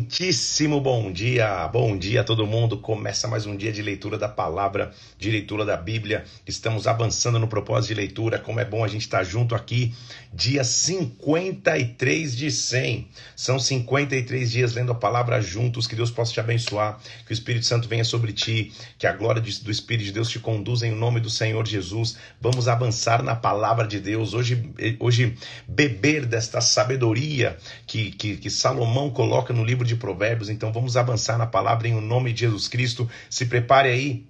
Muitíssimo bom dia, bom dia a todo mundo. Começa mais um dia de leitura da palavra, de leitura da Bíblia. Estamos avançando no propósito de leitura. Como é bom a gente estar junto aqui. Dia 53 de 100. São 53 dias lendo a palavra juntos. Que Deus possa te abençoar. Que o Espírito Santo venha sobre ti. Que a glória do Espírito de Deus te conduza em nome do Senhor Jesus. Vamos avançar na palavra de Deus. Hoje, hoje beber desta sabedoria que, que, que Salomão coloca no livro de Provérbios. Então vamos avançar na palavra em o nome de Jesus Cristo. Se prepare aí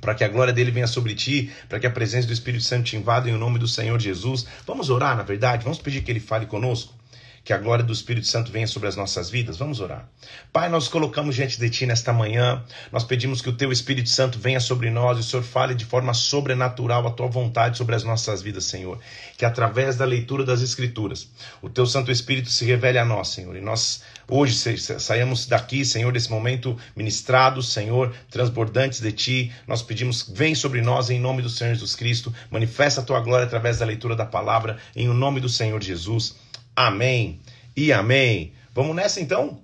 para que a glória dele venha sobre ti, para que a presença do Espírito Santo te invada em nome do Senhor Jesus. Vamos orar, na verdade, vamos pedir que ele fale conosco que a glória do Espírito Santo venha sobre as nossas vidas. Vamos orar. Pai, nós colocamos diante de Ti nesta manhã, nós pedimos que o Teu Espírito Santo venha sobre nós e o Senhor fale de forma sobrenatural a Tua vontade sobre as nossas vidas, Senhor. Que através da leitura das Escrituras, o Teu Santo Espírito se revele a nós, Senhor. E nós hoje saímos daqui, Senhor, desse momento ministrados, Senhor, transbordantes de Ti. Nós pedimos, vem sobre nós em nome do Senhor Jesus Cristo, manifesta a Tua glória através da leitura da palavra, em o nome do Senhor Jesus. Amém e amém. Vamos nessa então?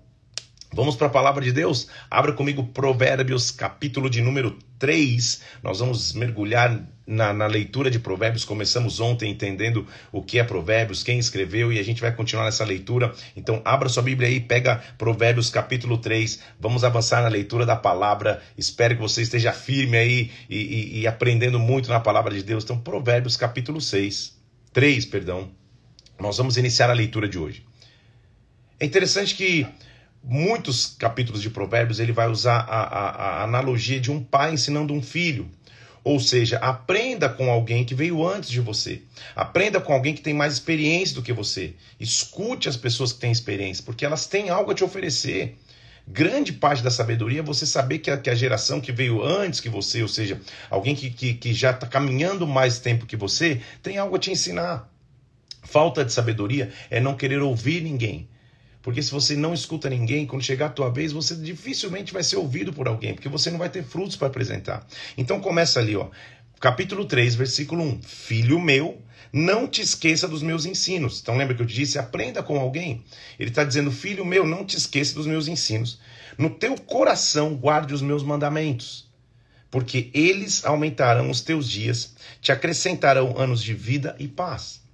Vamos para a palavra de Deus? Abra comigo Provérbios, capítulo de número 3. Nós vamos mergulhar na, na, leitura de Provérbios. Começamos ontem entendendo o que é Provérbios, quem escreveu, e a gente vai continuar nessa leitura. Então, abra sua Bíblia aí, pega Provérbios, capítulo 3. Vamos avançar na leitura da palavra. Espero que você esteja firme aí e, e, e aprendendo muito na palavra de Deus. Então, Provérbios, capítulo 6. 3, perdão. Nós vamos iniciar a leitura de hoje. É interessante que muitos capítulos de Provérbios ele vai usar a, a, a, analogia de um pai ensinando um filho. Ou seja, aprenda com alguém que veio antes de você. Aprenda com alguém que tem mais experiência do que você. Escute as pessoas que têm experiência, porque elas têm algo a te oferecer. Grande parte da sabedoria é você saber que a, que a geração que veio antes que você, ou seja, alguém que, que, que já está caminhando mais tempo que você, tem algo a te ensinar. Falta de sabedoria é não querer ouvir ninguém. Porque se você não escuta ninguém, quando chegar a tua vez, você dificilmente vai ser ouvido por alguém, porque você não vai ter frutos para apresentar. Então começa ali, ó. Capítulo 3, versículo 1. Filho meu, não te esqueça dos meus ensinos. Então lembra que eu te disse, aprenda com alguém. Ele está dizendo, filho meu, não te esqueça dos meus ensinos. No teu coração guarde os meus mandamentos, porque eles aumentarão os teus dias, te acrescentarão anos de vida e paz.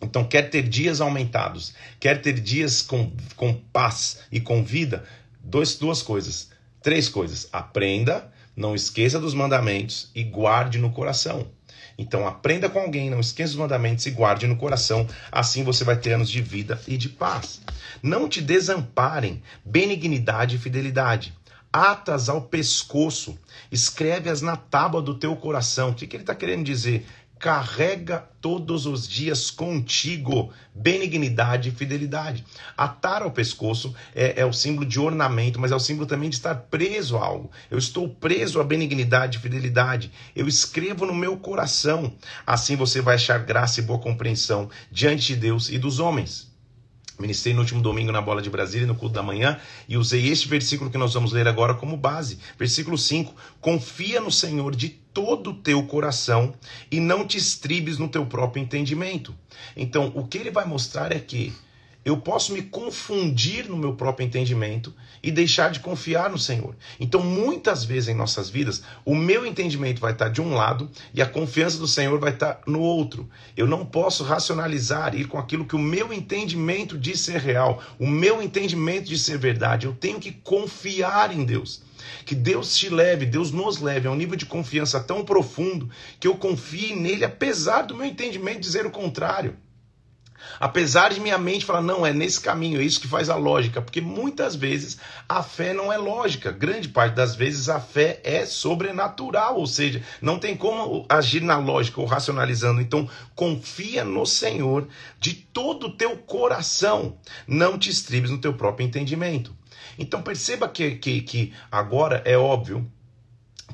Então, quer ter dias aumentados, quer ter dias com, com paz e com vida, dois, duas coisas, três coisas. Aprenda, não esqueça dos mandamentos e guarde no coração. Então, aprenda com alguém, não esqueça dos mandamentos e guarde no coração. Assim você vai ter anos de vida e de paz. Não te desamparem benignidade e fidelidade. Atas ao pescoço, escreve-as na tábua do teu coração. O que, que ele está querendo dizer? Carrega todos os dias contigo benignidade e fidelidade. Atar ao pescoço é, é, o símbolo de ornamento, mas é o símbolo também de estar preso a algo. Eu estou preso à benignidade e fidelidade. Eu escrevo no meu coração. Assim você vai achar graça e boa compreensão diante de Deus e dos homens. Ministrei no último domingo na Bola de Brasília, no culto da manhã, e usei este versículo que nós vamos ler agora como base. Versículo 5: Confia no Senhor de todo o teu coração e não te estribes no teu próprio entendimento. Então, o que ele vai mostrar é que eu posso me confundir no meu próprio entendimento e deixar de confiar no Senhor. Então, muitas vezes em nossas vidas, o meu entendimento vai estar de um lado e a confiança do Senhor vai estar no outro. Eu não posso racionalizar, ir com aquilo que o meu entendimento diz ser real, o meu entendimento de ser verdade. Eu tenho que confiar em Deus. Que Deus te leve, Deus nos leve a um nível de confiança tão profundo que eu confie nele, apesar do meu entendimento dizer o contrário. Apesar de minha mente falar, não, é nesse caminho, é isso que faz a lógica, porque muitas vezes a fé não é lógica. Grande parte das vezes a fé é sobrenatural, ou seja, não tem como agir na lógica ou racionalizando. Então, confia no Senhor de todo o teu coração. Não te estribes no teu próprio entendimento. Então, perceba que, que, que agora é óbvio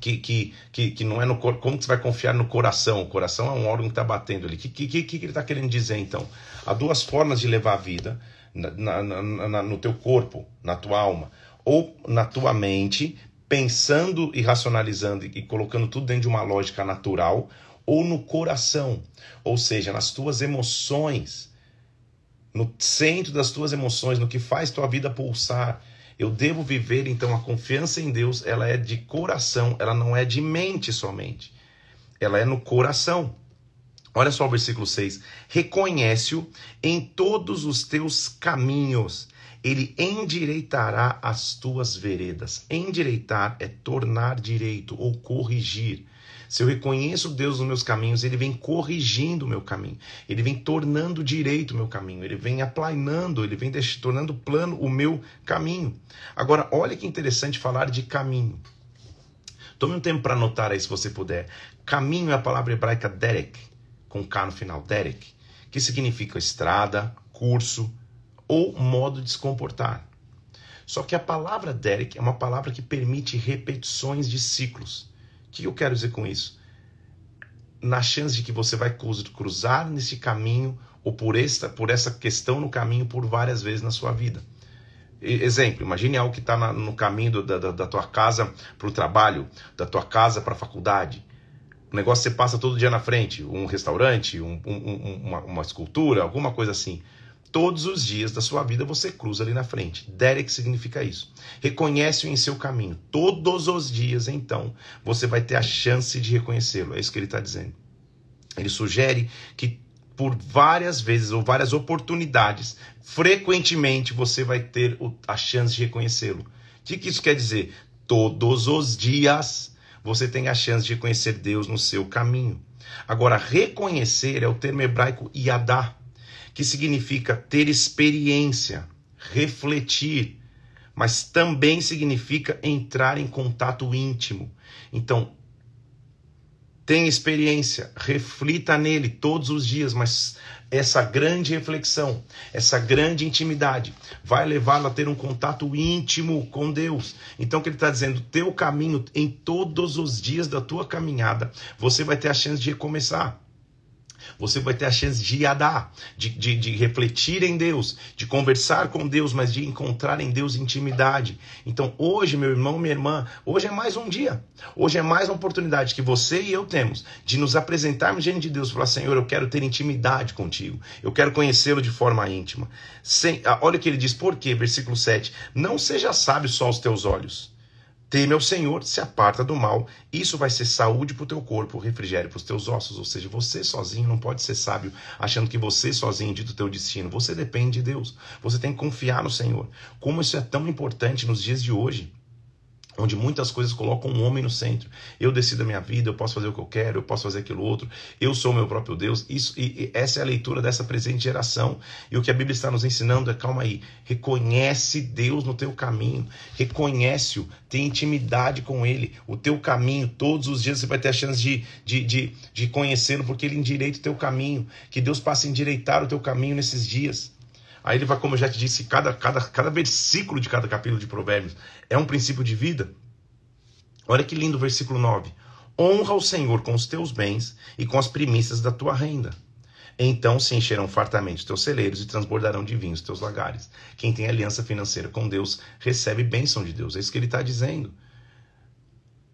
que, que, que, que, não é no como você vai confiar no coração? O coração é um órgão que está batendo ali. O que, que, que, que ele está querendo dizer então? Há duas formas de levar a vida na, na, na, no teu corpo, na tua alma, ou na tua mente, pensando e racionalizando e colocando tudo dentro de uma lógica natural, ou no coração, ou seja, nas tuas emoções no centro das tuas emoções, no que faz tua vida pulsar. Eu devo viver, então, a confiança em Deus, ela é de coração, ela não é de mente somente. Ela é no coração. Olha só o versículo 6. Reconhece-o em todos os teus caminhos, ele endireitará as tuas veredas. Endireitar é tornar direito ou corrigir. Se eu reconheço Deus nos meus caminhos, Ele vem corrigindo o meu caminho, Ele vem tornando direito o meu caminho, Ele vem aplanando, Ele vem tornando plano o meu caminho. Agora, olha que interessante falar de caminho. Tome um tempo para anotar aí se você puder. Caminho é a palavra hebraica derek, com K no final, derek, que significa estrada, curso ou modo de se comportar. Só que a palavra derek é uma palavra que permite repetições de ciclos que eu quero dizer com isso? Na chance de que você vai cruzar nesse caminho ou por esta, por essa questão no caminho por várias vezes na sua vida. Exemplo, imagine algo que está no caminho do, da, da tua casa para o trabalho, da tua casa para a faculdade. O negócio você passa todo dia na frente, um restaurante, um, um, uma, uma escultura, alguma coisa assim todos os dias da sua vida você cruza ali na frente. Derek significa isso. Reconhece-o em seu caminho. Todos os dias, então, você vai ter a chance de reconhecê-lo. É isso que ele está dizendo. Ele sugere que por várias vezes ou várias oportunidades, frequentemente você vai ter a chance de reconhecê-lo. O que isso quer dizer? Todos os dias você tem a chance de reconhecer Deus no seu caminho. Agora, reconhecer é o termo hebraico yadá que significa ter experiência, refletir, mas também significa entrar em contato íntimo. Então, tenha experiência, reflita nele todos os dias, mas essa grande reflexão, essa grande intimidade vai levá-lo a ter um contato íntimo com Deus. Então, o que ele está dizendo? Teu caminho, em todos os dias da tua caminhada, você vai ter a chance de recomeçar você vai ter a chance de adar, de, de, de, refletir em Deus, de conversar com Deus, mas de encontrar em Deus intimidade. Então, hoje, meu irmão, minha irmã, hoje é mais um dia. Hoje é mais uma oportunidade que você e eu temos de nos apresentarmos diante de Deus e falar: Senhor, eu quero ter intimidade contigo, eu quero conhecê-lo de forma íntima. Sem, ah, olha o que ele diz, por quê? Versículo 7: Não seja sábio só aos teus olhos Teme ao Senhor, se aparta do mal. Isso vai ser saúde para o teu corpo, refrigério para os teus ossos. Ou seja, você sozinho não pode ser sábio achando que você sozinho dita o teu destino. Você depende de Deus. Você tem que confiar no Senhor. Como isso é tão importante nos dias de hoje onde muitas coisas colocam um homem no centro. Eu decido a minha vida, eu posso fazer o que eu quero, eu posso fazer aquilo outro, eu sou o meu próprio Deus. Isso, e, e essa é a leitura dessa presente geração. E o que a Bíblia está nos ensinando é, calma aí, reconhece Deus no teu caminho, reconhece-o, tem intimidade com Ele, o teu caminho, todos os dias você vai ter a chance de, de, de, de conhecê-lo, porque Ele endireita o teu caminho, que Deus passe a endireitar o teu caminho nesses dias. Aí ele vai, como eu já te disse, cada, cada, cada versículo de cada capítulo de Provérbios é um princípio de vida. Olha que lindo o versículo 9. Honra o Senhor com os teus bens e com as primícias da tua renda. Então se encherão fartamente os teus celeiros e transbordarão de vinho os teus lagares. Quem tem aliança financeira com Deus recebe bênção de Deus. É isso que ele está dizendo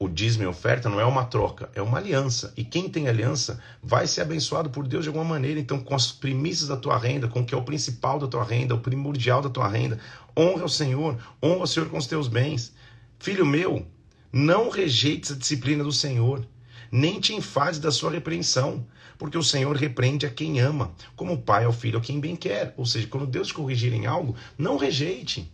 o dízimo e oferta não é uma troca, é uma aliança. E quem tem aliança vai ser abençoado por Deus de alguma maneira. Então, com as primícias da tua renda, com o que é o principal da tua renda, o primordial da tua renda, honra o Senhor, honra o Senhor com os teus bens. Filho meu, não rejeites a disciplina do Senhor, nem te enfades da sua repreensão, porque o Senhor repreende a quem ama, como o pai ao filho a quem bem quer. Ou seja, quando Deus te corrigir em algo, não rejeite.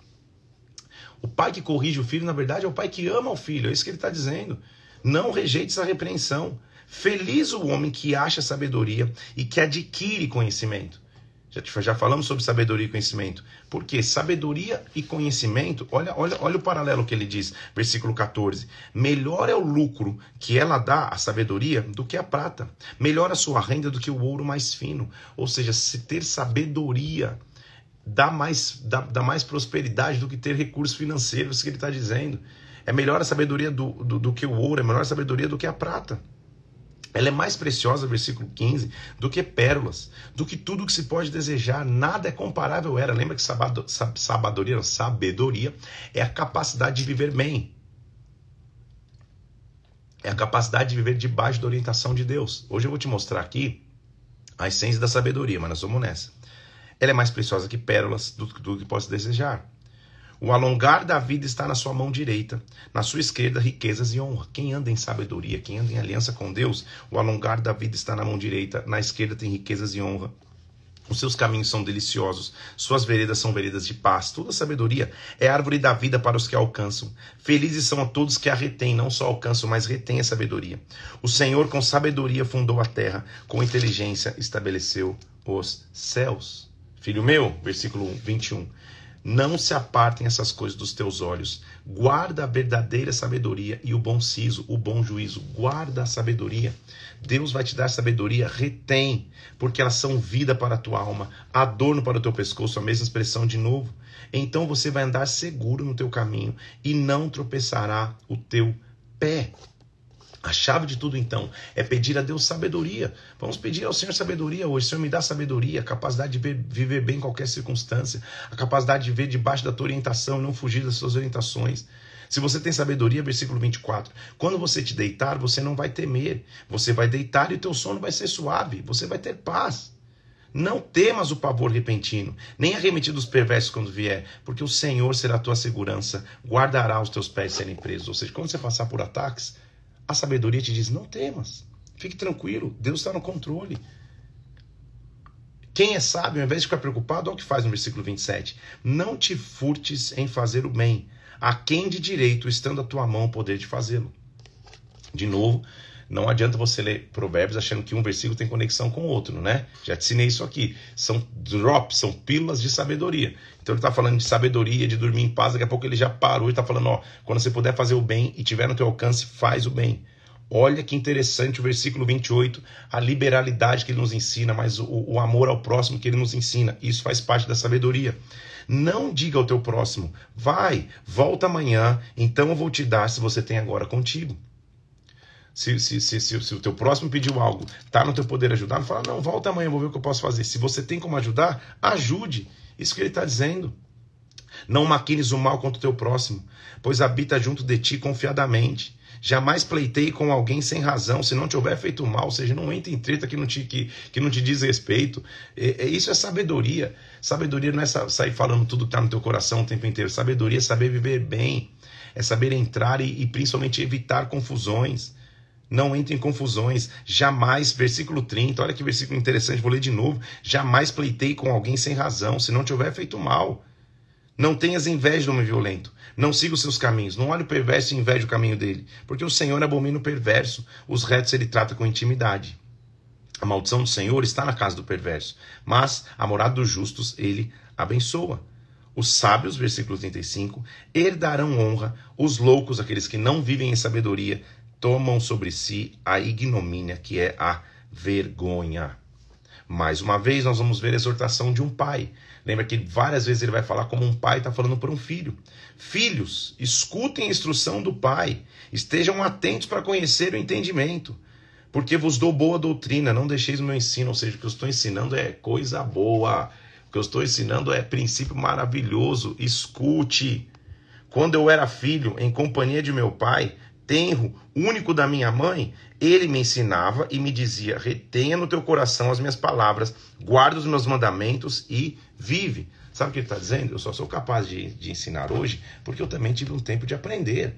O pai que corrige o filho, na verdade, é o pai que ama o filho. É isso que ele está dizendo. Não rejeite essa repreensão. Feliz o homem que acha sabedoria e que adquire conhecimento. Já, já falamos sobre sabedoria e conhecimento. Porque sabedoria e conhecimento, olha, olha, olha o paralelo que ele diz, versículo 14. Melhor é o lucro que ela dá, a sabedoria, do que a prata. Melhor a sua renda do que o ouro mais fino. Ou seja, se ter sabedoria dá mais, dá, dá mais prosperidade do que ter recursos financeiros, isso que ele está dizendo. É melhor a sabedoria do, do, do, que o ouro, é melhor a sabedoria do que a prata. Ela é mais preciosa, versículo 15, do que pérolas, do que tudo que se pode desejar. Nada é comparável era. Lembra que sabedoria, sabedoria é a capacidade de viver bem. É a capacidade de viver debaixo da orientação de Deus. Hoje eu vou te mostrar aqui a essência da sabedoria, mas nós vamos nessa ela é mais preciosa que pérolas do, do que posso desejar. O alongar da vida está na sua mão direita, na sua esquerda, riquezas e honra. Quem anda em sabedoria, quem anda em aliança com Deus, o alongar da vida está na mão direita, na esquerda tem riquezas e honra. Os seus caminhos são deliciosos, suas veredas são veredas de paz. Toda sabedoria é árvore da vida para os que a alcançam. Felizes são a todos que a retêm, não só alcançam, mas retêm a sabedoria. O Senhor com sabedoria fundou a terra, com inteligência estabeleceu os céus. Filho meu, versículo 21. Não se apartem essas coisas dos teus olhos. Guarda a verdadeira sabedoria e o bom siso, o bom juízo. Guarda a sabedoria. Deus vai te dar sabedoria, retém, porque elas são vida para a tua alma, adorno para o teu pescoço, a mesma expressão de novo. Então você vai andar seguro no teu caminho e não tropeçará o teu pé. A chave de tudo, então, é pedir a Deus sabedoria. Vamos pedir ao Senhor sabedoria hoje. Senhor, me dá sabedoria, capacidade de ver, viver bem em qualquer circunstância, a capacidade de ver debaixo da tua orientação não fugir das suas orientações. Se você tem sabedoria, versículo 24, quando você te deitar, você não vai temer. Você vai deitar e o teu sono vai ser suave. Você vai ter paz. Não temas o pavor repentino, nem arremetido dos perversos quando vier, porque o Senhor será a tua segurança, guardará os teus pés serem presos. Ou seja, quando você passar por ataques, a sabedoria te diz: não temas, fique tranquilo, Deus está no controle. Quem é sábio, ao invés de ficar preocupado, olha o que faz no versículo 27. Não te furtes em fazer o bem, a quem de direito, estando a tua mão, poder de fazê-lo. De novo, não adianta você ler Provérbios achando que um versículo tem conexão com o outro, né? Já te ensinei isso aqui. São drops, são pílulas de sabedoria. Então ele está falando de sabedoria, de dormir em paz. Daqui a pouco ele já parou e está falando: ó, quando você puder fazer o bem e tiver no teu alcance, faz o bem. Olha que interessante o versículo 28, a liberalidade que ele nos ensina, mas o, o amor ao próximo que ele nos ensina. Isso faz parte da sabedoria. Não diga ao teu próximo, vai, volta amanhã, então eu vou te dar se você tem agora contigo. Se, se, se, se, se o teu próximo pediu algo, tá no teu poder ajudar, não fala, não, volta amanhã, vou ver o que eu posso fazer. Se você tem como ajudar, ajude. Isso que ele está dizendo. Não maquines o mal contra o teu próximo, pois habita junto de ti confiadamente. Jamais pleiteie com alguém sem razão, se não te houver feito mal, ou seja, não entre em treta que não te, que, que não te diz respeito. É, é, isso é sabedoria. Sabedoria não é sair falando tudo que está no teu coração o tempo inteiro. Sabedoria é saber viver bem, é saber entrar e, e principalmente evitar confusões. Não entre em confusões, jamais, versículo 30, olha que versículo interessante, vou ler de novo. Jamais pleitei com alguém sem razão, se não te houver feito mal. Não tenhas inveja do homem violento, não siga os seus caminhos, não olhe o perverso e inveje o caminho dele, porque o Senhor abomina o perverso, os retos ele trata com intimidade. A maldição do Senhor está na casa do perverso, mas a morada dos justos ele abençoa. Os sábios, versículo 35, herdarão honra, os loucos, aqueles que não vivem em sabedoria, tomam sobre si a ignomínia, que é a vergonha. Mais uma vez, nós vamos ver a exortação de um pai. Lembra que várias vezes ele vai falar como um pai está falando para um filho. Filhos, escutem a instrução do pai, estejam atentos para conhecer o entendimento, porque vos dou boa doutrina, não deixeis o meu ensino. Ou seja, o que eu estou ensinando é coisa boa, o que eu estou ensinando é princípio maravilhoso. Escute. Quando eu era filho, em companhia de meu pai, tenro, único da minha mãe, ele me ensinava e me dizia: retenha no teu coração as minhas palavras, guarda os meus mandamentos e vive. Sabe o que ele está dizendo? Eu só sou capaz de, de ensinar hoje porque eu também tive um tempo de aprender.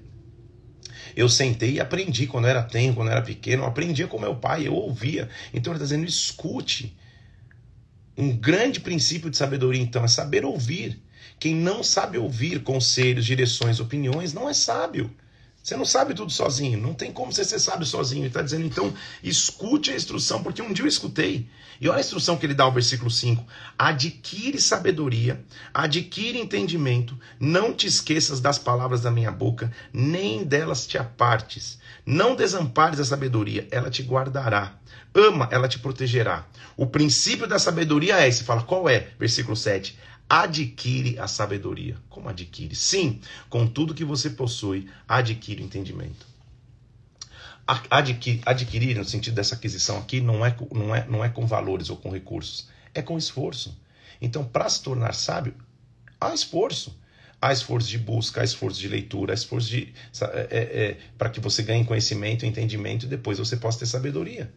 Eu sentei e aprendi quando era tempo, quando era pequeno, eu aprendia com meu pai, eu ouvia. Então ele está dizendo: escute. Um grande princípio de sabedoria, então, é saber ouvir. Quem não sabe ouvir conselhos, direções, opiniões, não é sábio. Você não sabe tudo sozinho, não tem como você ser sábio sozinho. Ele está dizendo, então, escute a instrução, porque um dia eu escutei. E olha a instrução que ele dá ao versículo 5: Adquire sabedoria, adquire entendimento, não te esqueças das palavras da minha boca, nem delas te apartes. Não desampares a sabedoria, ela te guardará. Ama, ela te protegerá. O princípio da sabedoria é esse, fala qual é? Versículo 7 adquire a sabedoria. Como adquire? Sim, com tudo que você possui, adquire entendimento. Adquirir, no sentido dessa aquisição aqui, não é, não, é, não é com valores ou com recursos, é com esforço. Então, para se tornar sábio, há esforço. Há esforço de busca, há esforço de leitura, há esforço de, é, é, é para que você ganhe conhecimento, entendimento e depois você possa ter sabedoria.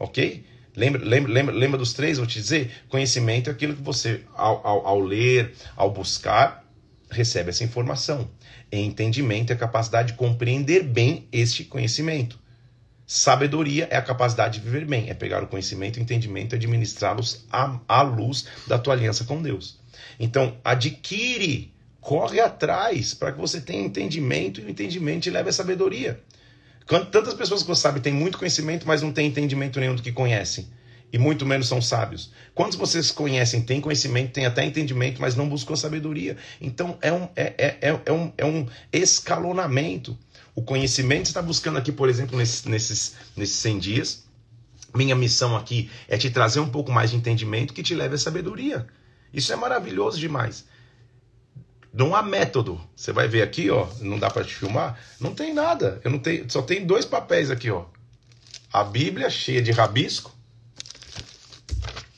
Ok? Lembra, lembra, lembra, lembra dos três? Vou te dizer: conhecimento é aquilo que você, ao, ao, ao ler, ao buscar, recebe essa informação. Entendimento é a capacidade de compreender bem este conhecimento. Sabedoria é a capacidade de viver bem, é pegar o conhecimento e entendimento e administrá-los à, à luz da tua aliança com Deus. Então, adquire, corre atrás para que você tenha entendimento e o entendimento te leve à sabedoria. Tantas pessoas que você sabe têm muito conhecimento, mas não têm entendimento nenhum do que conhecem. E muito menos são sábios. Quantos vocês conhecem, têm conhecimento, têm até entendimento, mas não buscam sabedoria? Então é um, é, é, é, é um, é um escalonamento. O conhecimento está buscando aqui, por exemplo, nesses, nesses, nesses 100 dias. Minha missão aqui é te trazer um pouco mais de entendimento que te leve à sabedoria. Isso é maravilhoso demais. Não há método. Você vai ver aqui, ó, não dá para te filmar, não tem nada. Eu não tenho, só tem dois papéis aqui, ó. A Bíblia cheia de rabisco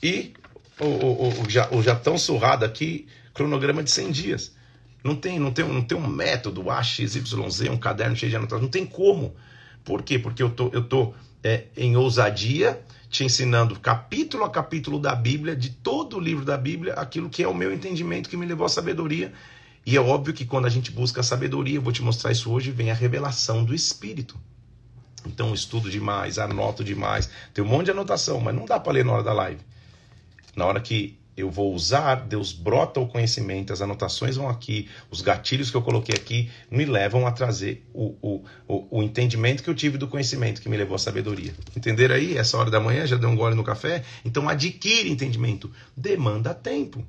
e o, o, o, já, o já tão surrado aqui, cronograma de 100 dias. Não tem, não tem, não tem um método AXYZ, um caderno cheio de anotações. Não tem como. Por quê? Porque eu tô, eu tô é, em ousadia te ensinando capítulo a capítulo da Bíblia, de todo o livro da Bíblia, aquilo que é o meu entendimento que me levou à sabedoria e é óbvio que quando a gente busca a sabedoria, eu vou te mostrar isso hoje, vem a revelação do Espírito. Então, estudo demais, anoto demais. Tem um monte de anotação, mas não dá para ler na hora da live. Na hora que eu vou usar, Deus brota o conhecimento, as anotações vão aqui, os gatilhos que eu coloquei aqui me levam a trazer o, o, o, o entendimento que eu tive do conhecimento que me levou à sabedoria. Entenderam aí? Essa hora da manhã já deu um gole no café? Então adquire entendimento. Demanda tempo.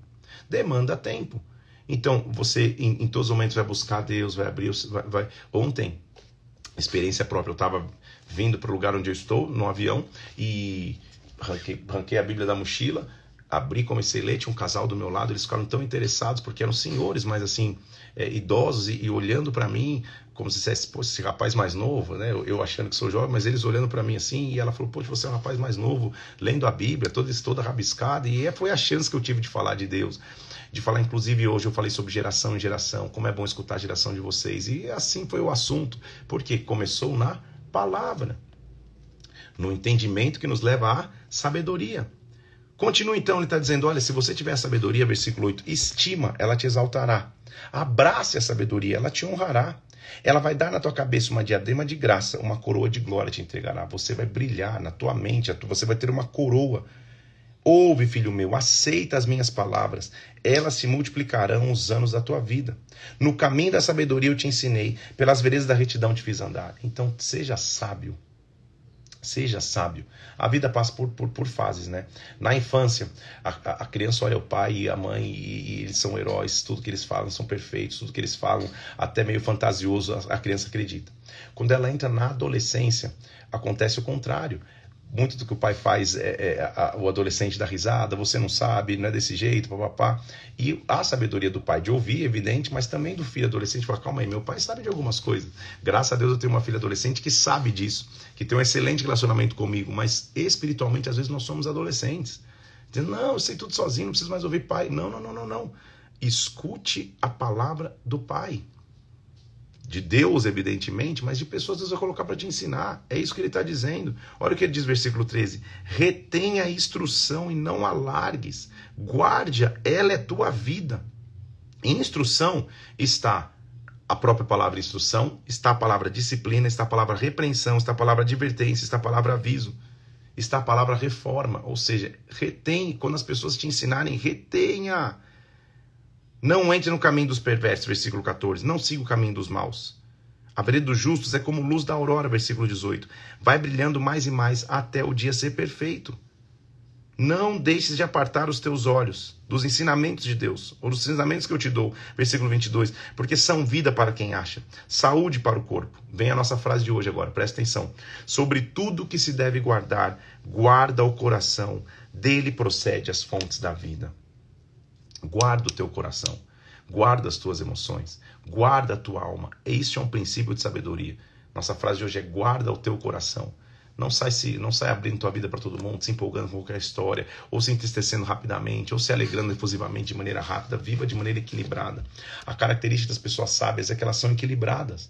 Demanda tempo. Então, você em, em, todos os momentos vai buscar Deus, vai abrir, vai, vai... ontem, experiência própria, eu estava vindo para o lugar onde eu estou, no avião, e ranquei, ranquei a Bíblia da mochila, abri, comecei a ler, tinha um casal do meu lado, eles ficaram tão interessados, porque eram senhores, mas assim, é, idosos, e, e olhando para mim, como se dissesse, pô, esse rapaz mais novo, né? Eu, eu achando que sou jovem, mas eles olhando para mim assim, e ela falou, pô, você é um rapaz mais novo, lendo a Bíblia, toda, toda rabiscada, e foi a chance que eu tive de falar de Deus de falar, inclusive hoje eu falei sobre geração em geração, como é bom escutar a geração de vocês. E assim foi o assunto, porque começou na palavra, no entendimento que nos leva à sabedoria. Continua então, ele está dizendo: olha, se você tiver a sabedoria, versículo 8, estima, ela te exaltará. Abrace a sabedoria, ela te honrará. Ela vai dar na tua cabeça uma diadema de graça, uma coroa de glória te entregará. Você vai brilhar na tua mente, você vai ter uma coroa Ouve, filho meu, aceita as minhas palavras, elas se multiplicarão os anos da tua vida. No caminho da sabedoria eu te ensinei, pelas veredas da retidão te fiz andar. Então seja sábio. Seja sábio. A vida passa por, por, por fases, né? Na infância, a, a, criança olha o pai e a mãe e, e, eles são heróis, tudo que eles falam são perfeitos, tudo que eles falam, até meio fantasioso, a, a criança acredita. Quando ela entra na adolescência, acontece o contrário muito do que o pai faz é, é a, o adolescente dá risada, você não sabe, não é desse jeito, papapá. E a sabedoria do pai de ouvir, evidente, mas também do filho adolescente, falar, calma aí, meu pai sabe de algumas coisas. Graças a Deus eu tenho uma filha adolescente que sabe disso, que tem um excelente relacionamento comigo, mas espiritualmente às vezes nós somos adolescentes. Dizendo, não, eu sei tudo sozinho, não preciso mais ouvir pai. Não, não, não, não, não. Escute a palavra do pai de Deus, evidentemente, mas de pessoas Deus vai colocar para te ensinar. É isso que ele está dizendo. Olha o que ele diz, versículo 13: retenha a instrução e não alargues, guarde-a, ela é tua vida. Em instrução está a própria palavra instrução, está a palavra disciplina, está a palavra repreensão, está a palavra advertência, está a palavra aviso, está a palavra reforma, ou seja, retém, quando as pessoas te ensinarem, retenha não entre no caminho dos perversos, versículo 14. Não siga o caminho dos maus. A vereda dos justos é como luz da aurora, versículo 18. Vai brilhando mais e mais até o dia ser perfeito. Não deixes de apartar os teus olhos dos ensinamentos de Deus, ou dos ensinamentos que eu te dou, versículo 22, porque são vida para quem acha, saúde para o corpo. Vem a nossa frase de hoje agora, presta atenção. Sobre tudo que se deve guardar, guarda o coração, dele procede as fontes da vida. Guarda o teu coração, guarda as tuas emoções, guarda a tua alma. Este é um princípio de sabedoria. Nossa frase de hoje é guarda o teu coração. Não sai se, não sai abrindo tua vida para todo mundo, se empolgando com qualquer história, ou se entristecendo rapidamente, ou se alegrando efusivamente de maneira rápida. Viva de maneira equilibrada. A característica das pessoas sábias é que elas são equilibradas.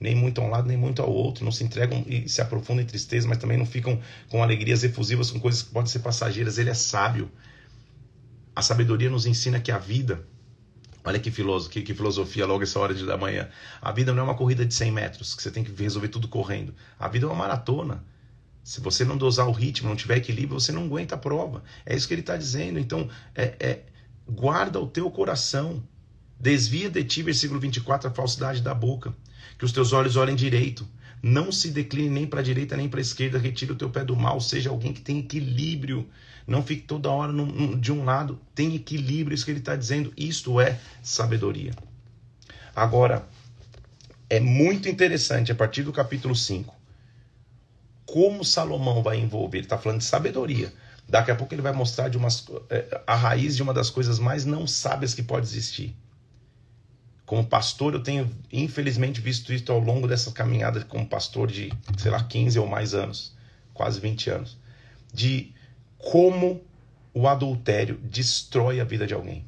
nem muito a um lado, nem muito ao outro, não se entregam e se aprofundam em tristeza, mas também não ficam com alegrias efusivas, com coisas que podem ser passageiras. Ele é sábio. A sabedoria nos ensina que a vida, olha que, filosofia, que, filosofia logo essa hora de da manhã, a vida não é uma corrida de 100 metros, que você tem que resolver tudo correndo. A vida é uma maratona. Se você não dosar o ritmo, não tiver equilíbrio, você não aguenta a prova. É isso que ele está dizendo. Então, é, é, guarda o teu coração. Desvia de ti, versículo 24, a falsidade da boca que os teus olhos olhem direito. Não se decline nem para a direita nem para a esquerda, retire o teu pé do mal, seja alguém que tem equilíbrio. Não fique toda hora de um lado, tem equilíbrio, isso que ele está dizendo. Isto é sabedoria. Agora, é muito interessante, a partir do capítulo 5, como Salomão vai envolver, ele está falando de sabedoria. Daqui a pouco ele vai mostrar de umas, é, a raiz de uma das coisas mais não sábias que pode existir como pastor, eu tenho infelizmente visto isso ao longo dessa caminhada como pastor de, sei lá, 15 ou mais anos, quase 20 anos, de como o adultério destrói a vida de alguém.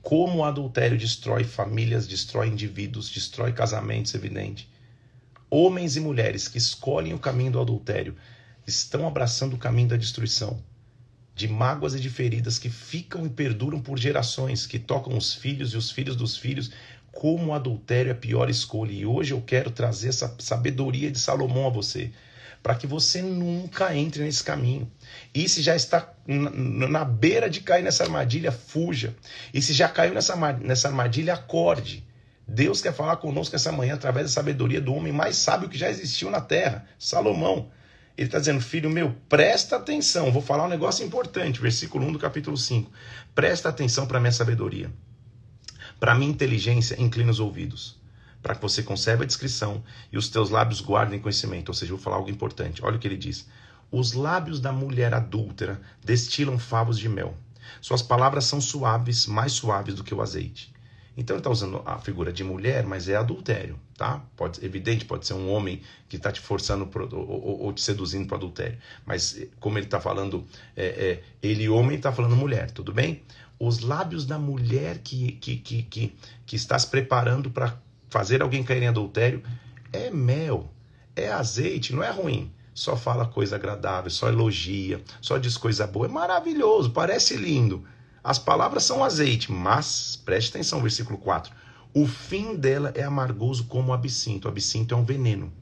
Como o adultério destrói famílias, destrói indivíduos, destrói casamentos, evidente. Homens e mulheres que escolhem o caminho do adultério estão abraçando o caminho da destruição de mágoas e de feridas que ficam e perduram por gerações, que tocam os filhos e os filhos dos filhos, como o adultério é a pior escolha. E hoje eu quero trazer essa sabedoria de Salomão a você, para que você nunca entre nesse caminho. E se já está na beira de cair nessa armadilha, fuja. E se já caiu nessa, nessa armadilha, acorde. Deus quer falar conosco essa manhã através da sabedoria do homem mais sábio que já existiu na terra, Salomão. Ele está dizendo, filho meu, presta atenção. Vou falar um negócio importante, versículo 1 do capítulo 5. Presta atenção para a minha sabedoria. Para a minha inteligência, inclina os ouvidos. Para que você conserve a discrição e os teus lábios guardem conhecimento. Ou seja, vou falar algo importante. Olha o que ele diz. Os lábios da mulher adúltera destilam favos de mel. Suas palavras são suaves, mais suaves do que o azeite. Então ele está usando a figura de mulher, mas é adultério, tá? Pode, evidente, pode ser um homem que está te forçando pro, ou, ou, te seduzindo para adultério. Mas como ele está falando, é, é, ele homem está falando mulher, tudo bem? Os lábios da mulher que, que, que, que, que está se preparando para fazer alguém cair em adultério é mel, é azeite, não é ruim só fala coisa agradável, só elogia, só diz coisa boa. É maravilhoso, parece lindo. As palavras são azeite, mas, preste atenção, versículo 4. O fim dela é amargoso como o absinto. O absinto é um veneno.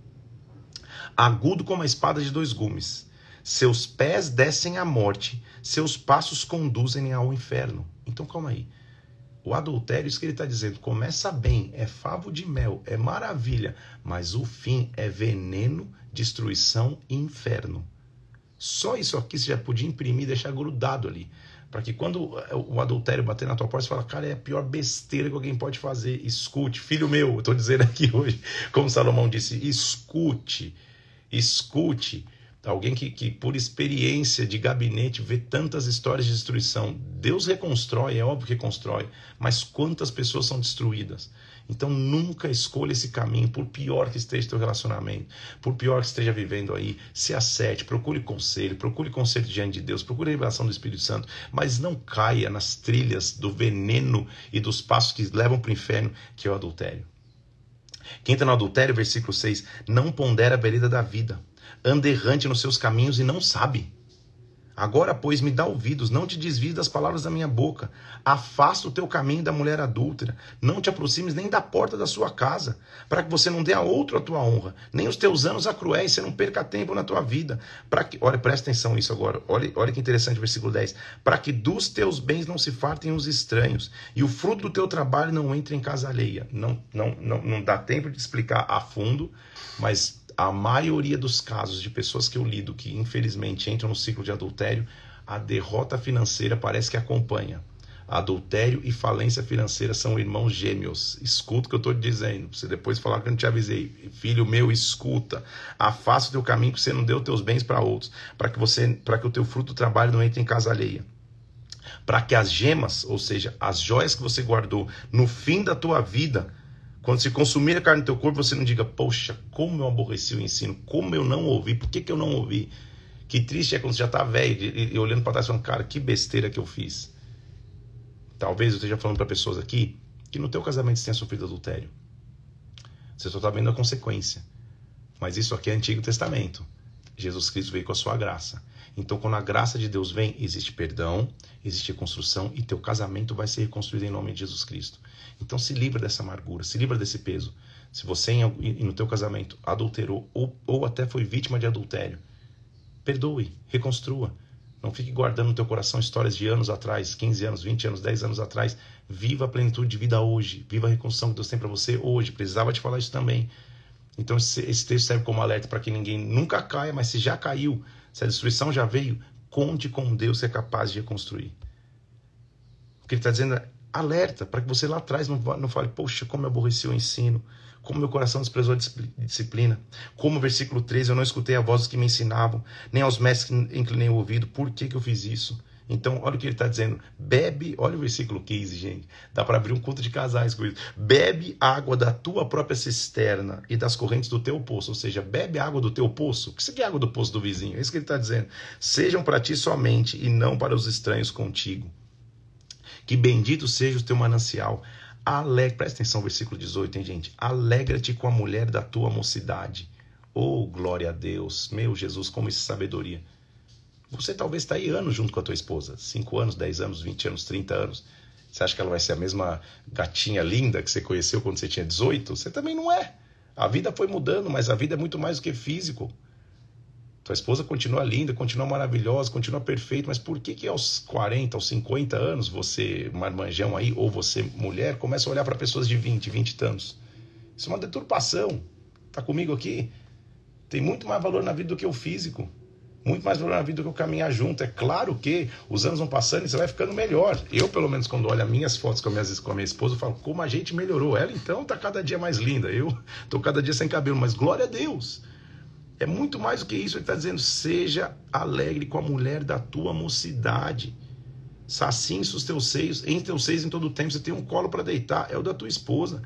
Agudo como a espada de dois gumes. Seus pés descem à morte, seus passos conduzem ao inferno. Então calma aí. O adultério, isso que ele está dizendo, começa bem, é favo de mel, é maravilha, mas o fim é veneno, destruição e inferno. Só isso aqui você já podia imprimir e deixar grudado ali. Para que quando o adultério bater na tua porta, você fala, cara, é a pior besteira que alguém pode fazer. Escute, filho meu, eu estou dizendo aqui hoje, como Salomão disse, escute, escute. Alguém que, que, por experiência de gabinete, vê tantas histórias de destruição. Deus reconstrói, é óbvio que constrói, mas quantas pessoas são destruídas? Então nunca escolha esse caminho, por pior que esteja teu relacionamento, por pior que esteja vivendo aí, se acerte, procure conselho, procure conselho diante de Deus, procure a revelação do Espírito Santo, mas não caia nas trilhas do veneno e dos passos que levam para o inferno, que é o adultério. Quem está no adultério, versículo 6, não pondera a vereda da vida, anda errante nos seus caminhos e não sabe. Agora, pois, me dá ouvidos, não te desvies das palavras da minha boca. Afasta o teu caminho da mulher adúltera. Não te aproximes nem da porta da sua casa, para que você não dê a outro a tua honra, nem os teus anos a cruéis, você não perca tempo na tua vida. Para que, olha, presta atenção nisso agora. Olha, olha que interessante, versículo 10. Para que dos teus bens não se fartem os estranhos, e o fruto do teu trabalho não entre em casa alheia. Não, não, não, não dá tempo de explicar a fundo, mas a maioria dos casos de pessoas que eu lido que infelizmente entram no ciclo de adultério, a derrota financeira parece que acompanha. Adultério e falência financeira são irmãos gêmeos. Escuta o que eu estou dizendo. Você depois falar que eu não te avisei. Filho meu, escuta. Afasta o teu caminho que você não deu teus bens para outros, para que você, para que o teu fruto do trabalho não entre em casa alheia. Para que as gemas, ou seja, as joias que você guardou no fim da tua vida, quando se consumir a carne do teu corpo, você não diga, poxa, como eu aborreci o ensino, como eu não ouvi, por que, que eu não ouvi? Que triste é quando você já está velho e, e, olhando para trás falando, cara, que besteira que eu fiz. Talvez eu esteja falando para pessoas aqui que no teu casamento você tenha sofrido adultério. Você só está vendo a consequência. Mas isso aqui é Antigo Testamento. Jesus Cristo veio com a sua graça. Então, quando a graça de Deus vem, existe perdão, existe construção e teu casamento vai ser reconstruído em nome de Jesus Cristo. Então, se livra dessa amargura, se livra desse peso. Se você no teu casamento adulterou ou, ou até foi vítima de adultério, perdoe, reconstrua. Não fique guardando no teu coração histórias de anos atrás, 15 anos, 20 anos, 10 anos atrás. Viva a plenitude de vida hoje. Viva a reconstrução que Deus tem para você hoje. Precisava te falar isso também. Então esse, texto serve como alerta para que ninguém nunca caia, mas se já caiu, se a destruição já veio, conte com Deus que é capaz de reconstruir. O que ele está dizendo é alerta para que você lá atrás não, não fale, poxa, como eu aborreci o ensino, como meu coração desprezou a disciplina, como o versículo 13, eu não escutei a voz dos que me ensinavam, nem aos mestres que inclinei o ouvido, por que, que eu fiz isso? Então, olha o que ele está dizendo. Bebe, olha o versículo 15, gente. Dá para abrir um culto de casais com isso. Bebe água da tua própria cisterna e das correntes do teu poço. Ou seja, bebe água do teu poço. O que é água do poço do vizinho? É isso que ele está dizendo. Sejam para ti somente e não para os estranhos contigo. Que bendito seja o teu manancial. Alegre, presta atenção, versículo 18, hein, gente? Alegra-te com a mulher da tua mocidade. Oh, glória a Deus. Meu Jesus, como isso é sabedoria. Você talvez está aí anos junto com a tua esposa. 5 anos, 10 anos, 20 anos, 30 anos. Você acha que ela vai ser a mesma gatinha linda que você conheceu quando você tinha 18? Você também não é. A vida foi mudando, mas a vida é muito mais do que físico. Tua esposa continua linda, continua maravilhosa, continua perfeita, mas por que que aos 40, aos 50 anos, você, marmanjão aí, ou você, mulher, começa a olhar para pessoas de 20, 20 e tantos? Isso é uma deturpação. Tá comigo aqui? Tem muito mais valor na vida do que o físico. Muito mais valor na vida do que o caminhar junto. É claro que os anos vão passando e você vai ficando melhor. Eu, pelo menos, quando olho as minhas fotos com a minha, com a minha esposa, eu falo como a gente melhorou. Ela, então, tá cada dia mais linda. Eu tô cada dia sem cabelo, mas glória a Deus. É muito mais do que isso. Ele está dizendo: seja alegre com a mulher da tua mocidade. Sacinça os teus seios, em teus seios em todo o tempo. Você tem um colo para deitar, é o da tua esposa.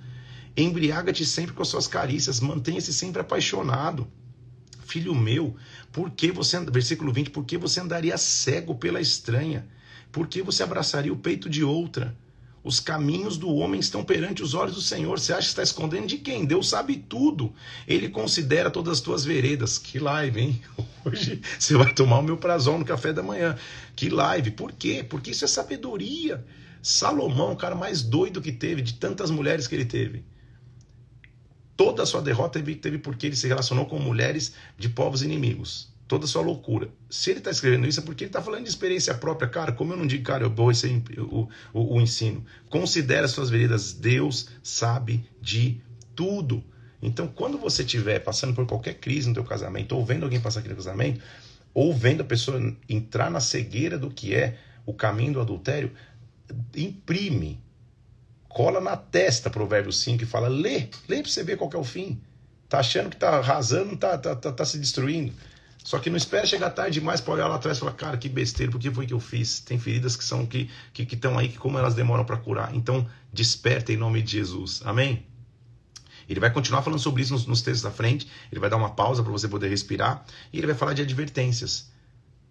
Embriaga-te sempre com as suas carícias, mantenha-se sempre apaixonado. Filho meu, por que você, versículo 20, por que você andaria cego pela estranha? Por que você abraçaria o peito de outra? Os caminhos do homem estão perante os olhos do Senhor. Você acha que está escondendo de quem? Deus sabe tudo. Ele considera todas as tuas veredas. Que live, hein? Hoje você vai tomar o meu prazol no café da manhã. Que live. Por quê? Porque isso é sabedoria. Salomão, o cara mais doido que teve, de tantas mulheres que ele teve. Toda a sua derrota teve, porque ele se relacionou com mulheres de povos inimigos toda a sua loucura. Se ele está escrevendo isso é porque ele está falando de experiência própria. Cara, como eu não digo, cara, eu vou esse, o, o, o ensino. Considere as suas veredas. Deus sabe de tudo. Então, quando você estiver passando por qualquer crise no teu casamento, ou vendo alguém passar aqui no casamento, ou vendo a pessoa entrar na cegueira do que é o caminho do adultério, imprime, cola na testa Provérbio 5 e fala, lê, lê para você ver qual é o fim. Tá achando que tá arrasando, tá, tá, tá, tá se destruindo. Só que não espera chegar tarde demais para olhar lá atrás e falar, cara, que besteira, por que foi que eu fiz? Tem feridas que são que que estão aí, que como elas demoram para curar. Então, desperta em nome de Jesus. Amém? Ele vai continuar falando sobre isso nos, nos textos da frente. Ele vai dar uma pausa para você poder respirar. E ele vai falar de advertências.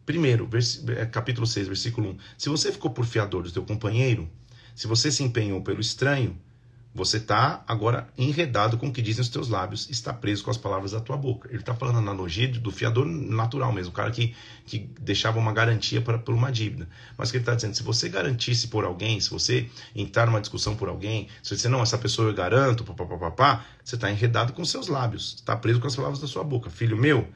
Primeiro, é, capítulo 6, versículo 1. Se você ficou por fiador do teu companheiro, se você se empenhou pelo estranho, você está agora enredado com o que dizem os teus lábios, está preso com as palavras da tua boca. Ele está falando a analogia do fiador natural mesmo, o cara que, que deixava uma garantia para, por uma dívida. Mas que ele está dizendo, se você garantisse por alguém, se você entrar numa discussão por alguém, se você não, essa pessoa eu garanto, papapá, você está enredado com seus lábios, está preso com as palavras da sua boca. Filho meu,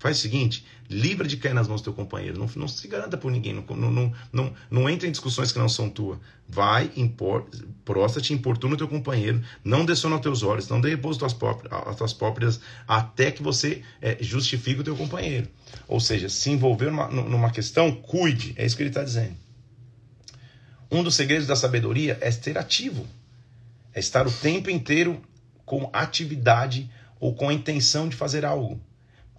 Faz o seguinte, livra de cair nas mãos do teu companheiro. Não, não se garanta por ninguém. Não, não, não, não, entre em discussões que não são tuas. Vai, impor, prostra-te, importuna o teu companheiro. Não dessona os teus olhos. Não dê repouso às tuas próprias até que você é, justifique o teu companheiro. Ou seja, se envolver numa, numa questão, cuide. É isso que ele está dizendo. Um dos segredos da sabedoria é ser ativo. É estar o tempo inteiro com atividade ou com a intenção de fazer algo.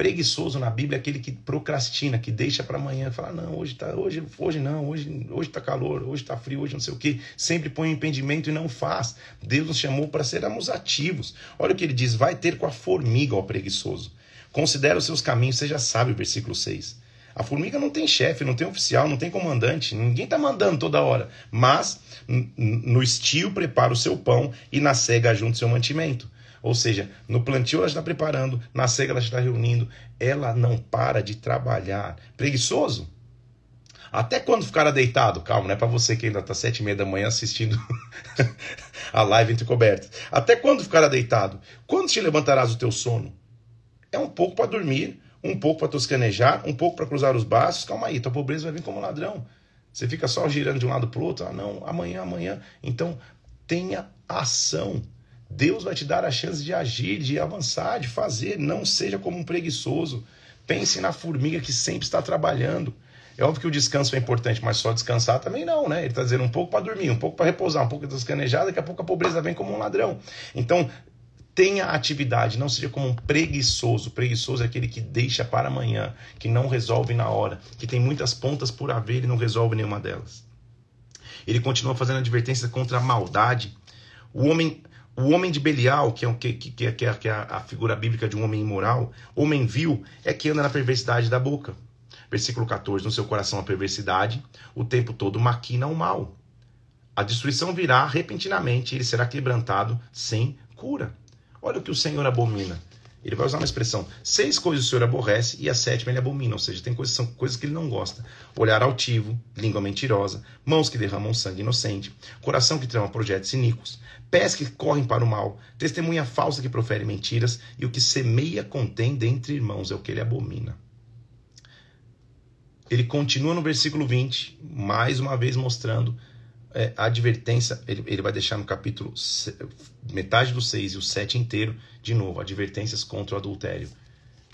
Preguiçoso na Bíblia é aquele que procrastina, que deixa para amanhã, fala: "Não, hoje tá, hoje, hoje não, hoje, hoje tá calor, hoje tá frio, hoje não sei o quê". Sempre põe um impedimento e não faz. Deus nos chamou para sermos ativos. Olha o que ele diz: "Vai ter com a formiga, ó preguiçoso. Considera os seus caminhos, seja sábio", versículo 6. A formiga não tem chefe, não tem oficial, não tem comandante, ninguém está mandando toda hora. Mas no estio prepara o seu pão e na cega junta o seu mantimento. Ou seja, no plantio ela está preparando, na cega ela está reunindo, ela não para de trabalhar. Preguiçoso? Até quando ficará deitado? Calma, não é para você que ainda está sete e meia da manhã assistindo a live entre cobertas. Até quando ficará deitado? Quando te levantarás o teu sono? É um pouco para dormir, um pouco para toscanejar, um pouco para cruzar os braços. Calma aí, tua pobreza vai vir como ladrão. Você fica só girando de um lado para o outro. Ah, não, amanhã, amanhã. Então, tenha ação. Deus vai te dar a chance de agir, de avançar, de fazer. Não seja como um preguiçoso. Pense na formiga que sempre está trabalhando. É óbvio que o descanso é importante, mas só descansar também não, né? Ele está dizendo um pouco para dormir, um pouco para repousar, um pouco para descanejar, daqui a pouco a pobreza vem como um ladrão. Então, tenha atividade, não seja como um preguiçoso. Preguiçoso é aquele que deixa para amanhã, que não resolve na hora, que tem muitas pontas por haver e não resolve nenhuma delas. Ele continua fazendo advertências contra a maldade. O homem, o homem de Belial, que é, que, que, que, é, que é a figura bíblica de um homem imoral, homem vil, é que anda na perversidade da boca. Versículo 14: No seu coração a perversidade, o tempo todo maquina o mal. A destruição virá repentinamente, ele será quebrantado sem cura. Olha o que o Senhor abomina. Ele vai usar uma expressão: seis coisas o Senhor aborrece e a sétima ele abomina, ou seja, tem coisas, são coisas que ele não gosta. Olhar altivo, língua mentirosa, mãos que derramam sangue inocente, coração que trama projetos iníquos, pés que correm para o mal, testemunha falsa que profere mentiras e o que semeia contém dentre irmãos é o que ele abomina. Ele continua no versículo 20, mais uma vez mostrando é, a advertência, ele, ele vai deixar no capítulo metade do 6 e o 7 inteiro, de novo, advertências contra o adultério.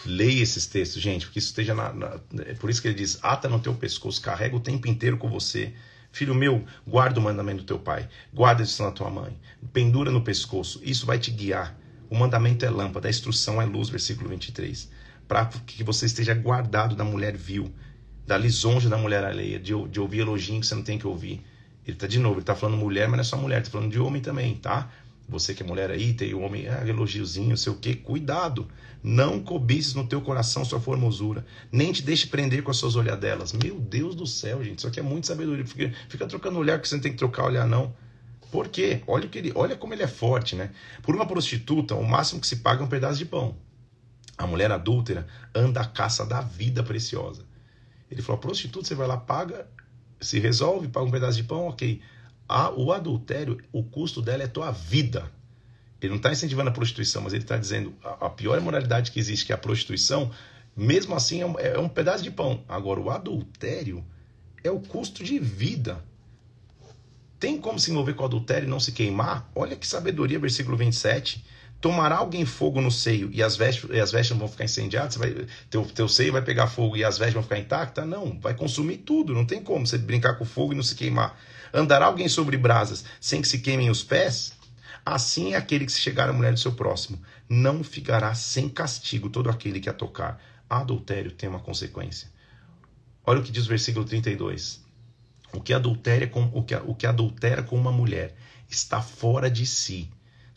Leia esses textos, gente, porque isso esteja na, na, É por isso que ele diz: ata no teu pescoço, carrega o tempo inteiro com você. Filho meu, guarda o mandamento do teu pai, guarda isso na tua mãe, pendura no pescoço, isso vai te guiar. O mandamento é lâmpada, a instrução é luz, versículo 23. Para que você esteja guardado da mulher vil, da lisonja da mulher alheia, de, de ouvir elogio que você não tem que ouvir ele está de novo, ele está falando mulher, mas não é só mulher, está falando de homem também, tá? Você que é mulher aí, tem o homem, ah, elogiozinho, sei o quê, cuidado. Não cobices no teu coração sua formosura, nem te deixe prender com as suas olhadelas. Meu Deus do céu, gente, isso aqui é muito sabedoria. Fica, fica trocando olhar que você não tem que trocar olhar, não. Por quê? Olha, que ele, olha como ele é forte, né? Por uma prostituta, o máximo que se paga é um pedaço de pão. A mulher adúltera anda à caça da vida preciosa. Ele falou: prostituta, você vai lá, paga se resolve, paga um pedaço de pão, ok. A, o adultério, o custo dela é tua vida. Ele não está incentivando a prostituição, mas ele está dizendo a, a, pior moralidade que existe, que é a prostituição, mesmo assim é um, é um pedaço de pão. Agora, o adultério é o custo de vida. Tem como se envolver com o adultério e não se queimar? Olha que sabedoria, versículo 27. Tomará alguém fogo no seio e as vestes, e as vestes não vão ficar incendiadas? Você vai, teu, teu seio vai pegar fogo e as vestes vão ficar intactas? Não, vai consumir tudo. Não tem como você brincar com fogo e não se queimar. Andará alguém sobre brasas sem que se queimem os pés? Assim é aquele que se chegar à mulher do seu próximo. Não ficará sem castigo todo aquele que a tocar. Adultério tem uma consequência. Olha o que diz o versículo 32. O que adultera com, o que, o que adultera com uma mulher está fora de si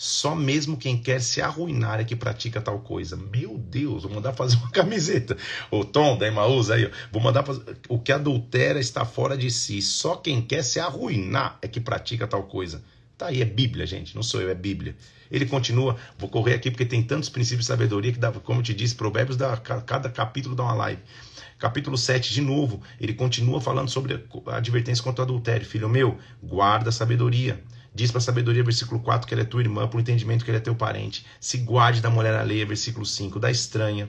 só mesmo quem quer se arruinar é que pratica tal coisa. Meu Deus, vou mandar fazer uma camiseta. O Tom da Emaús aí, vou mandar fazer. O que adultera está fora de si. Só quem quer se arruinar é que pratica tal coisa. Tá aí, é Bíblia, gente. Não sou eu, é Bíblia. Ele continua, vou correr aqui porque tem tantos princípios de sabedoria que dá, como eu te disse, Provérbios dá cada capítulo dá uma live. Capítulo 7, de novo, ele continua falando sobre a advertência contra o adultério. Filho meu, guarda a sabedoria Diz para a sabedoria, versículo 4, que ela é tua irmã, por entendimento que ele é teu parente. Se guarde da mulher alheia, versículo 5, da estranha.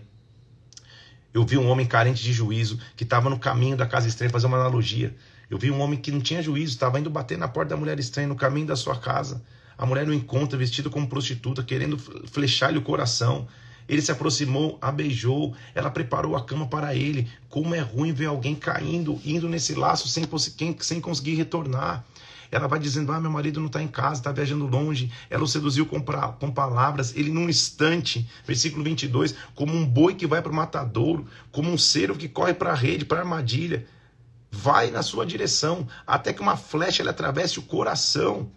Eu vi um homem carente de juízo, que estava no caminho da casa estranha, fazer uma analogia. Eu vi um homem que não tinha juízo, estava indo bater na porta da mulher estranha, no caminho da sua casa. A mulher o encontra, vestida como prostituta, querendo flechar-lhe o coração. Ele se aproximou, a beijou, ela preparou a cama para ele. Como é ruim ver alguém caindo, indo nesse laço sem, sem conseguir retornar. Ela vai dizendo: Ah, meu marido não está em casa, está viajando longe. Ela o seduziu com, pra, com palavras. Ele, num instante, versículo 22, como um boi que vai para o matadouro, como um cervo que corre para a rede, para a armadilha, vai na sua direção, até que uma flecha lhe atravesse o coração.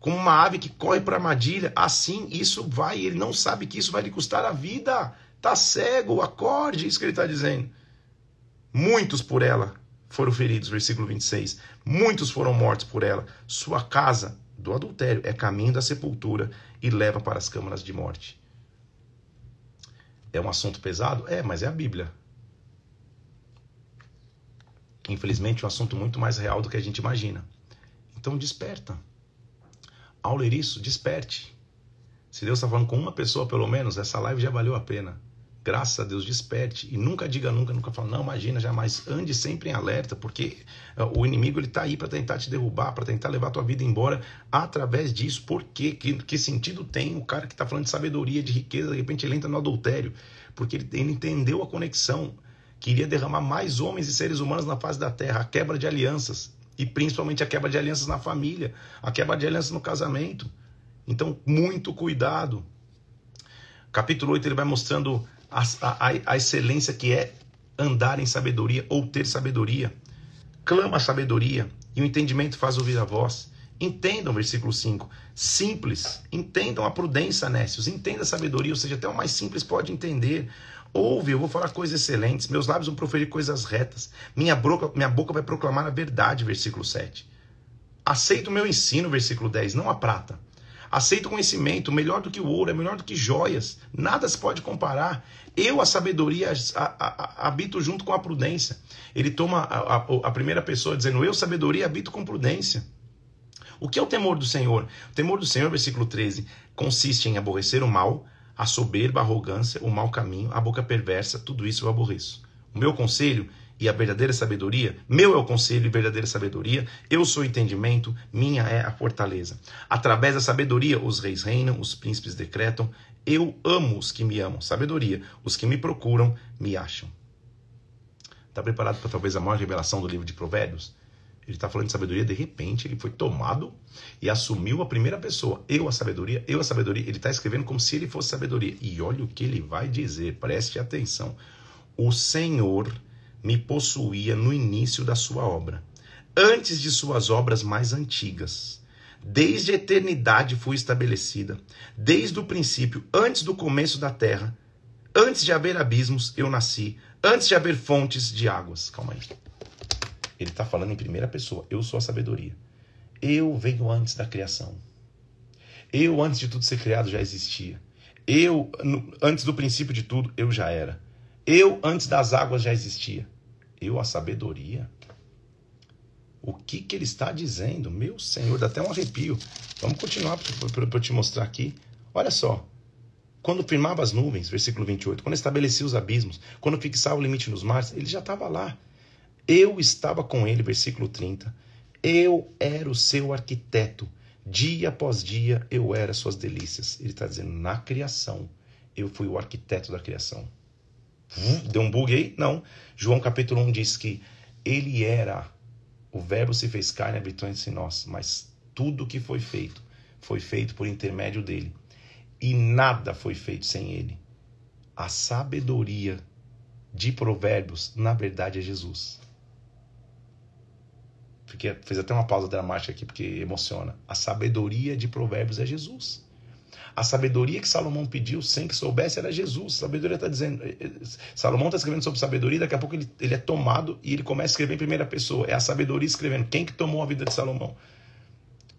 Como uma ave que corre para a armadilha, assim isso vai. Ele não sabe que isso vai lhe custar a vida. Tá cego, acorde, isso que ele está dizendo. Muitos por ela foram feridos, versículo 26. Muitos foram mortos por ela. Sua casa do adultério, é caminho da sepultura e leva para as câmaras de morte. É um assunto pesado? É, mas é a Bíblia. Infelizmente, um assunto muito mais real do que a gente imagina. Então, desperta. Ao ler isso, desperte. Se Deus está falando com uma pessoa, pelo menos, essa live já valeu a pena. Graças a Deus, desperte. E nunca diga nunca, nunca fala, não, imagina, jamais. Ande sempre em alerta, porque eh, o inimigo ele está aí para tentar te derrubar, para tentar levar tua vida embora através disso. Por quê? Que, que sentido tem o cara que está falando de sabedoria, de riqueza, de repente ele entra no adultério? Porque ele, ele entendeu a conexão. Queria derramar mais homens e seres humanos na face da terra, a quebra de alianças. E principalmente a quebra de alianças na família, a quebra de alianças no casamento. Então, muito cuidado. Capítulo 8 ele vai mostrando a, a, a excelência que é andar em sabedoria ou ter sabedoria. Clama a sabedoria e o entendimento faz ouvir a voz. Entendam, versículo 5. Simples, entendam a prudência, Nécios. Entenda a sabedoria, ou seja, até o mais simples pode entender. Ouve, eu vou falar coisas excelentes, meus lábios vão proferir coisas retas, minha boca, minha boca vai proclamar a verdade, versículo 7. Aceita o meu ensino, versículo 10, não a prata. Aceita o conhecimento, melhor do que o ouro, é melhor do que joias. Nada se pode comparar. Eu, a sabedoria, a, a, a, habito junto com a prudência. Ele toma a, primeira pessoa dizendo: Eu, sabedoria, habito com prudência. O que é o temor do Senhor? O temor do Senhor, versículo 13, consiste em aborrecer o mal, a soberba, a arrogância, o mau caminho, a boca perversa, tudo isso eu aborreço. O meu conselho e a verdadeira sabedoria, meu é o conselho e verdadeira sabedoria, eu sou o entendimento, minha é a fortaleza. Através da sabedoria, os reis reinam, os príncipes decretam, eu amo os que me amam. Sabedoria, os que me procuram, me acham. Está preparado para talvez a maior revelação do livro de Provérbios? Ele está falando de sabedoria, de repente ele foi tomado e assumiu a primeira pessoa. Eu a sabedoria, eu a sabedoria. Ele está escrevendo como se ele fosse sabedoria. E olha o que ele vai dizer, preste atenção. O Senhor me possuía no início da sua obra, antes de suas obras mais antigas. Desde a eternidade fui estabelecida, desde o princípio, antes do começo da terra, antes de haver abismos, eu nasci, antes de haver fontes de águas. Calma aí. Ele está falando em primeira pessoa. Eu sou a sabedoria. Eu venho antes da criação. Eu, antes de tudo ser criado, já existia. Eu, antes do princípio de tudo, eu já era. Eu, antes das águas, já existia. Eu, a sabedoria. O que, que ele está dizendo? Meu Senhor, dá até um arrepio. Vamos continuar para eu te mostrar aqui. Olha só. Quando firmava as nuvens, versículo 28, quando estabelecia os abismos, quando fixava o limite nos mares, ele já estava lá. Eu estava com ele, versículo 30. Eu era o seu arquiteto. Dia após dia eu era suas delícias. Ele está dizendo, na criação, eu fui o arquiteto da criação. Deu um bug aí? Não. João capítulo 1 diz que ele era, o verbo se fez carne habitou entre nós, mas tudo que foi feito, foi feito por intermédio dele. E nada foi feito sem ele. A sabedoria de provérbios, na verdade, é Jesus. Fiquei, fez até uma pausa dramática aqui, porque emociona. A sabedoria de provérbios é Jesus. A sabedoria que Salomão pediu sem que soubesse era Jesus. Sabedoria está dizendo. Eh, eh, Salomão está escrevendo sobre sabedoria, daqui a pouco ele, ele é tomado e ele começa a escrever em primeira pessoa. É a sabedoria escrevendo. Quem que tomou a vida de Salomão?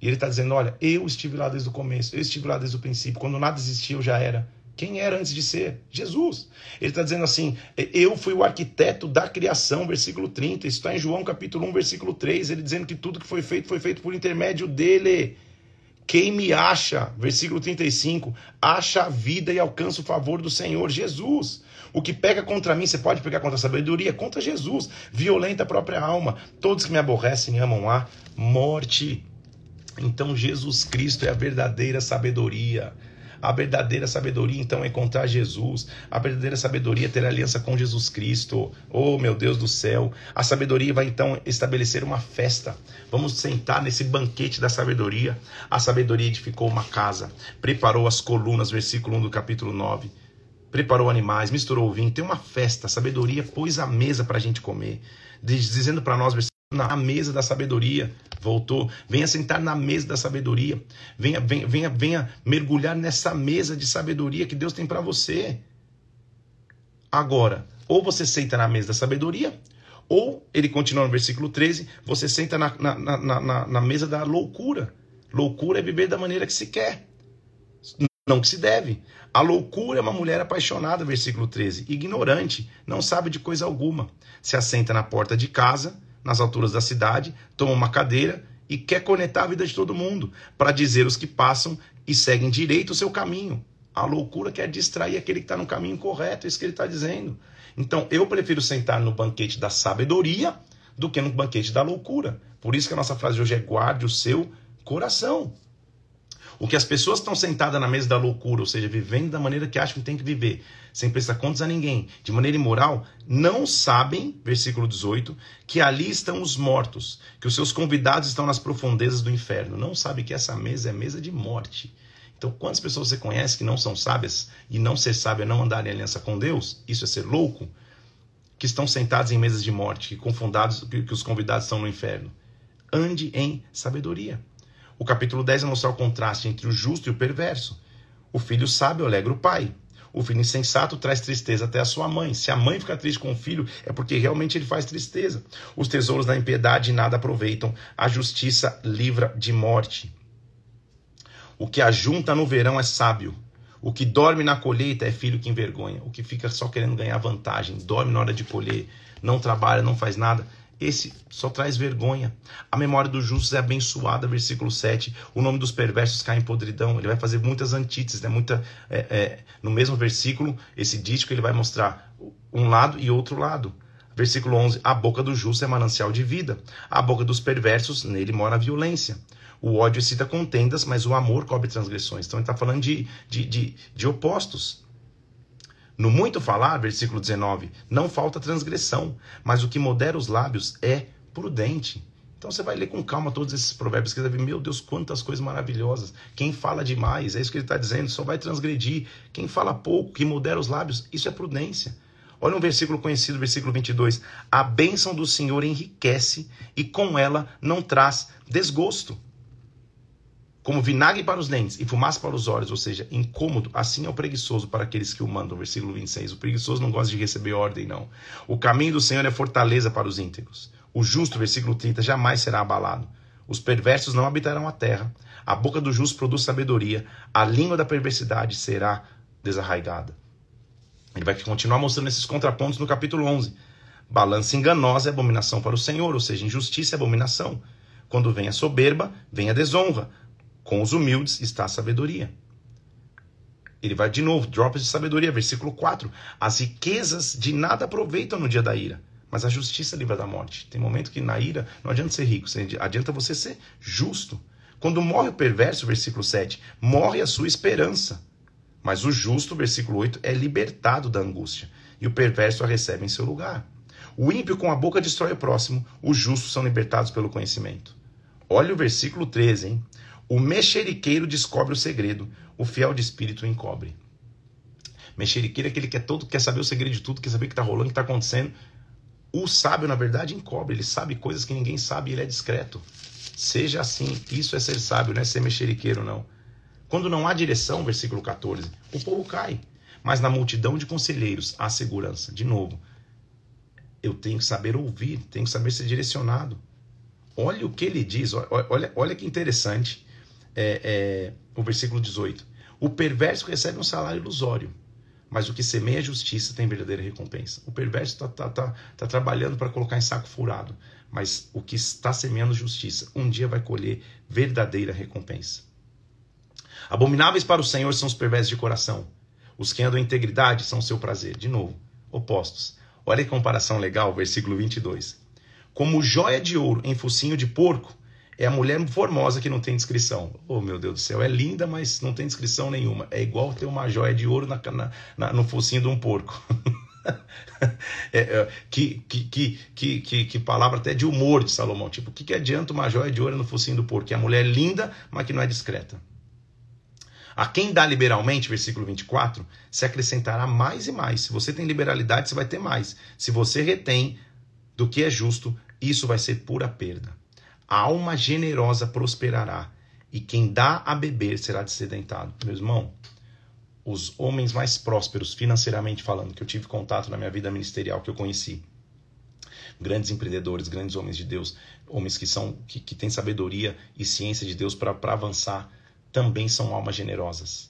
E ele está dizendo: Olha, eu estive lá desde o começo, eu estive lá desde o princípio. Quando nada existia, eu já era. Quem era antes de ser? Jesus. Ele está dizendo assim: Eu fui o arquiteto da criação, versículo 30. Isso está em João capítulo 1, versículo 3. Ele dizendo que tudo que foi feito foi feito por intermédio dele. Quem me acha, versículo 35, acha a vida e alcança o favor do Senhor Jesus. O que pega contra mim, você pode pegar contra a sabedoria, contra Jesus. Violenta a própria alma. Todos que me aborrecem amam a morte. Então Jesus Cristo é a verdadeira sabedoria. A verdadeira sabedoria, então, é encontrar Jesus. A verdadeira sabedoria é ter aliança com Jesus Cristo. Oh, meu Deus do céu. A sabedoria vai, então, estabelecer uma festa. Vamos sentar nesse banquete da sabedoria. A sabedoria edificou uma casa, preparou as colunas, versículo 1 do capítulo 9 preparou animais, misturou o vinho, tem uma festa, a sabedoria pôs a mesa para a gente comer, dizendo para nós, na mesa da sabedoria. Voltou. Venha sentar na mesa da sabedoria. Venha, venha, venha, venha mergulhar nessa mesa de sabedoria que Deus tem para você. Agora, ou você senta na mesa da sabedoria, ou, ele continua no versículo 13, você senta na, na, na, na, mesa da loucura. Loucura é viver da maneira que se quer, não que se deve. A loucura é uma mulher apaixonada, versículo 13, ignorante, não sabe de coisa alguma. Se assenta na porta de casa, nas alturas da cidade, toma uma cadeira e quer conectar a vida de todo mundo, para dizer os que passam e seguem direito o seu caminho. A loucura quer distrair aquele que está no caminho correto, é isso que ele está dizendo. Então, eu prefiro sentar no banquete da sabedoria do que no banquete da loucura. Por isso que a nossa frase de hoje é guarde o seu coração. O que as pessoas estão sentadas na mesa da loucura, ou seja, vivendo da maneira que acham que tem que viver, sem prestar contas a ninguém, de maneira imoral, não sabem, versículo 18, que ali estão os mortos, que os seus convidados estão nas profundezas do inferno. Não sabe que essa mesa é mesa de morte. Então, quantas pessoas você conhece que não são sábias e não ser sábio é não andar em aliança com Deus? Isso é ser louco? Que estão sentados em mesas de morte, que confundados, que os convidados estão no inferno. Ande em sabedoria. O capítulo 10 vai mostrar o contraste entre o justo e o perverso. O filho sábio alegra o pai. O filho insensato traz tristeza até a sua mãe. Se a mãe fica triste com o filho, é porque realmente ele faz tristeza. Os tesouros da impiedade nada aproveitam. A justiça livra de morte. O que ajunta no verão é sábio. O que dorme na colheita é filho que envergonha. O que fica só querendo ganhar vantagem, dorme na hora de colher, não trabalha, não faz nada, esse só traz vergonha. A memória dos justos é abençoada, versículo 7. O nome dos perversos cai em podridão. Ele vai fazer muitas antíteses, né? Muita, é, é, no mesmo versículo, esse dístico ele vai mostrar um lado e outro lado. Versículo 11: A boca do justo é manancial de vida. A boca dos perversos, nele mora a violência. O ódio excita contendas, mas o amor cobre transgressões. Então ele está falando de, de, de, de opostos. No muito falar, versículo 19, não falta transgressão, mas o que modera os lábios é prudente. Então você vai ler com calma todos esses provérbios que você vai ver, meu Deus, quantas coisas maravilhosas. Quem fala demais, é isso que ele está dizendo, só vai transgredir. Quem fala pouco, que modera os lábios, isso é prudência. Olha um versículo conhecido, versículo 22. A bênção do Senhor enriquece e com ela não traz desgosto como vinagre para os dentes e fumaça para os olhos, ou seja, incômodo, assim é o preguiçoso para aqueles que o mandam. Versículo 26. O preguiçoso não gosta de receber ordem, não. O caminho do Senhor é fortaleza para os íntegros. O justo, versículo 30, jamais será abalado. Os perversos não habitarão a terra. A boca do justo produz sabedoria. A língua da perversidade será desarraigada. Ele vai continuar mostrando esses contrapontos no capítulo 11. Balança enganosa é abominação para o Senhor, ou seja, injustiça é abominação. Quando vem a soberba, vem a desonra. Com os humildes está a sabedoria. Ele vai de novo, drops de sabedoria, versículo 4. As riquezas de nada aproveitam no dia da ira, mas a justiça livra da morte. Tem momento que na ira não adianta ser rico, adianta você ser justo. Quando morre o perverso, versículo 7, morre a sua esperança. Mas o justo, versículo 8, é libertado da angústia, e o perverso a recebe em seu lugar. O ímpio com a boca destrói o próximo, os justos são libertados pelo conhecimento. Olha o versículo 13, hein? O mexeriqueiro descobre o segredo, o fiel de espírito encobre. Mexeriqueiro é aquele que quer, todo, quer saber o segredo de tudo, quer saber o que está rolando, o que está acontecendo. O sábio, na verdade, encobre. Ele sabe coisas que ninguém sabe e ele é discreto. Seja assim. Isso é ser sábio, não é ser mexeriqueiro, não. Quando não há direção, versículo 14, o povo cai. Mas na multidão de conselheiros há segurança. De novo, eu tenho que saber ouvir, tenho que saber ser direcionado. Olha o que ele diz, olha, olha que interessante é, é, o versículo 18. O perverso recebe um salário ilusório, mas o que semeia justiça tem verdadeira recompensa. O perverso está tá, tá, tá trabalhando para colocar em saco furado, mas o que está semeando justiça, um dia vai colher verdadeira recompensa. Abomináveis para o Senhor são os perversos de coração. Os que andam em integridade são o seu prazer. De novo, opostos. Olha que comparação legal, versículo 22. Como joia de ouro em focinho de porco é a mulher formosa que não tem descrição. Oh, meu Deus do céu, é linda, mas não tem descrição nenhuma. É igual ter uma joia de ouro na, na, no focinho de um porco. é, é, que, que, que, que, que, palavra até de humor de Salomão. Tipo, o que, que adianta uma joia de ouro no focinho do porco? É a mulher linda, mas que não é discreta. A quem dá liberalmente, versículo 24, se acrescentará mais e mais. Se você tem liberalidade, você vai ter mais. Se você retém do que é justo, isso vai ser pura perda. A alma generosa prosperará, e quem dá a beber será descedentado. Meu irmão, os homens mais prósperos, financeiramente falando, que eu tive contato na minha vida ministerial, que eu conheci, grandes empreendedores, grandes homens de Deus, homens que são que, que têm sabedoria e ciência de Deus para avançar, também são almas generosas.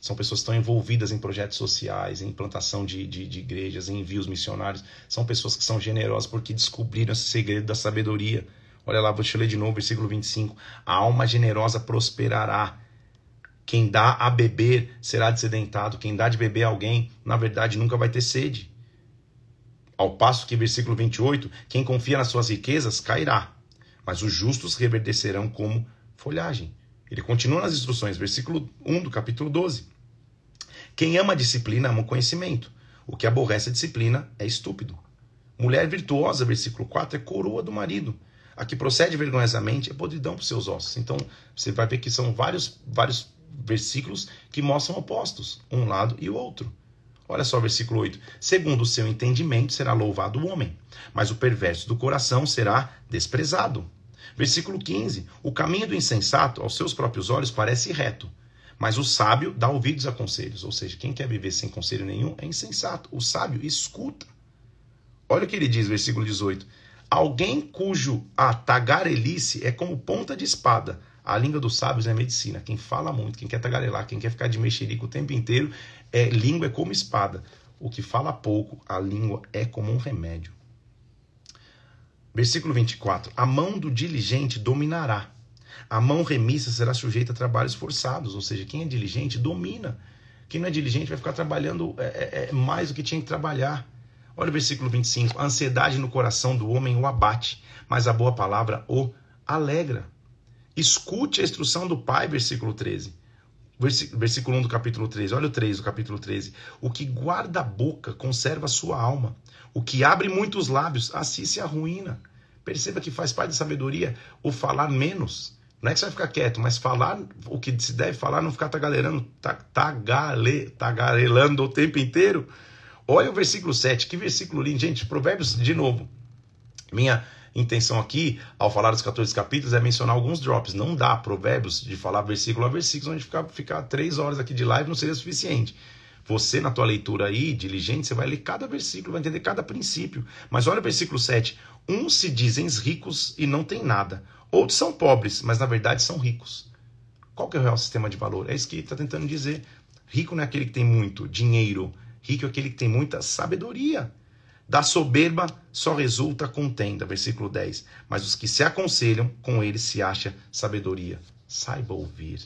São pessoas que estão envolvidas em projetos sociais, em implantação de, de, de igrejas, em envios missionários. São pessoas que são generosas porque descobriram esse segredo da sabedoria. Olha lá, vou te ler de novo, versículo 25. A alma generosa prosperará. Quem dá a beber será descedentado. Quem dá de beber a alguém, na verdade, nunca vai ter sede. Ao passo que, versículo 28, quem confia nas suas riquezas cairá, mas os justos reverdecerão como folhagem. Ele continua nas instruções, versículo 1 do capítulo 12. Quem ama a disciplina ama o conhecimento. O que aborrece a disciplina é estúpido. Mulher virtuosa, versículo 4, é coroa do marido. A que procede vergonhosamente é podridão para os seus ossos. Então, você vai ver que são vários, vários versículos que mostram opostos, um lado e o outro. Olha só o versículo 8. Segundo o seu entendimento será louvado o homem, mas o perverso do coração será desprezado. Versículo 15: O caminho do insensato aos seus próprios olhos parece reto, mas o sábio dá ouvidos a conselhos. Ou seja, quem quer viver sem conselho nenhum é insensato. O sábio escuta. Olha o que ele diz, versículo 18: Alguém cujo a tagarelice é como ponta de espada. A língua dos sábios é medicina. Quem fala muito, quem quer tagarelar, quem quer ficar de mexerico o tempo inteiro, é língua é como espada. O que fala pouco, a língua é como um remédio. Versículo 24: A mão do diligente dominará. A mão remissa será sujeita a trabalhos forçados, ou seja, quem é diligente domina. Quem não é diligente vai ficar trabalhando é, é, é mais do que tinha que trabalhar. Olha o versículo 25: A ansiedade no coração do homem o abate, mas a boa palavra o alegra. Escute a instrução do Pai, versículo 13. Versículo 1 do capítulo 13. Olha o 3 do capítulo 13. O que guarda a boca conserva a sua alma. O que abre muitos lábios, assim se arruína. Perceba que faz parte da sabedoria o falar menos. Não é que você vai ficar quieto, mas falar o que se deve falar, não ficar tagalerando, tagale, tagarelando o tempo inteiro. Olha o versículo 7, que versículo lindo. Gente, Provérbios, de novo. Minha intenção aqui, ao falar dos 14 capítulos, é mencionar alguns drops. Não dá Provérbios de falar versículo a versículo, onde ficar, ficar três horas aqui de live não seria suficiente. Você, na tua leitura aí, diligente, você vai ler cada versículo, vai entender cada princípio. Mas olha o versículo 7. Uns se dizem ricos e não têm nada. Outros são pobres, mas na verdade são ricos. Qual que é o real sistema de valor? É isso que ele está tentando dizer. Rico não é aquele que tem muito dinheiro. Rico é aquele que tem muita sabedoria. Da soberba só resulta contenda. Versículo 10. Mas os que se aconselham, com eles se acha sabedoria. Saiba ouvir.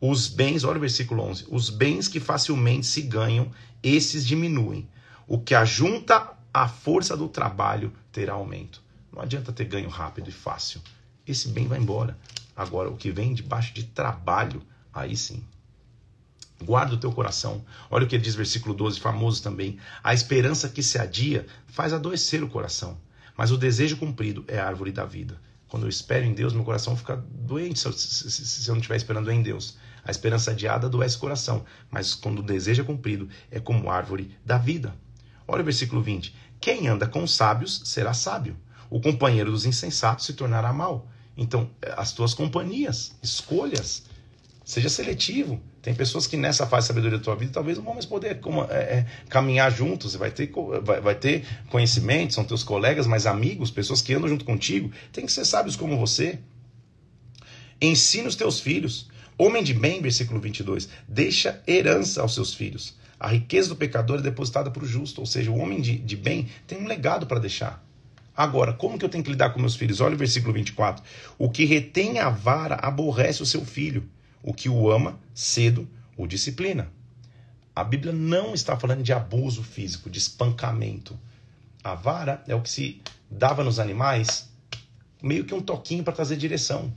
Os bens, olha o versículo 11, os bens que facilmente se ganham, esses diminuem. O que ajunta a força do trabalho terá aumento. Não adianta ter ganho rápido e fácil. Esse bem vai embora. Agora, o que vem debaixo de trabalho, aí sim. Guarda o teu coração. Olha o que ele diz, versículo 12, famoso também. A esperança que se adia faz adoecer o coração, mas o desejo cumprido é a árvore da vida. Quando eu espero em Deus, meu coração fica doente se eu, não estiver esperando em Deus. A esperança adiada adoece o coração, mas quando o desejo é cumprido, é como árvore da vida. Olha o versículo 20. Quem anda com os sábios será sábio. O companheiro dos insensatos se tornará mal. Então, as tuas companhias, escolhas, seja seletivo. Tem pessoas que nessa fase de sabedoria da tua vida talvez não vão mais poder como, é, é, caminhar juntos. Vai ter, vai, vai ter conhecimento, são teus colegas, mas amigos, pessoas que andam junto contigo. Tem que ser sábios como você. Ensina os teus filhos. Homem de bem, versículo 22, deixa herança aos seus filhos. A riqueza do pecador é depositada para o justo, ou seja, o homem de, de bem tem um legado para deixar. Agora, como que eu tenho que lidar com meus filhos? Olha o versículo 24. O que retém a vara aborrece o seu filho, o que o ama, cedo o disciplina. A Bíblia não está falando de abuso físico, de espancamento. A vara é o que se dava nos animais, meio que um toquinho para trazer direção.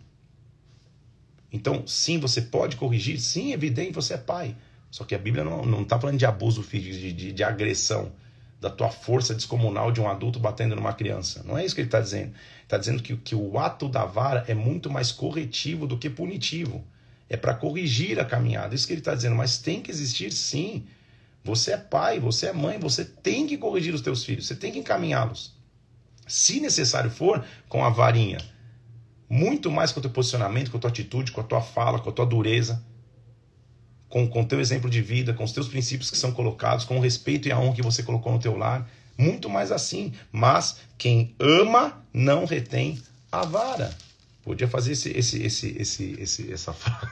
Então, sim, você pode corrigir, sim, é evidente, você é pai. Só que a Bíblia não está falando de abuso físico, de, de, de, agressão, da tua força descomunal de um adulto batendo numa criança. Não é isso que ele está dizendo. Está dizendo que, que o ato da vara é muito mais corretivo do que punitivo. É para corrigir a caminhada. Isso que ele está dizendo. Mas tem que existir, sim. Você é pai, você é mãe, você tem que corrigir os teus filhos, você tem que encaminhá-los. Se necessário for, com a varinha muito mais com o teu posicionamento, com a tua atitude, com a tua fala, com a tua dureza, com o teu exemplo de vida, com os teus princípios que são colocados, com o respeito e a honra que você colocou no teu lar. Muito mais assim. Mas quem ama não retém a vara. Podia fazer esse, esse, esse, esse, esse, essa frase.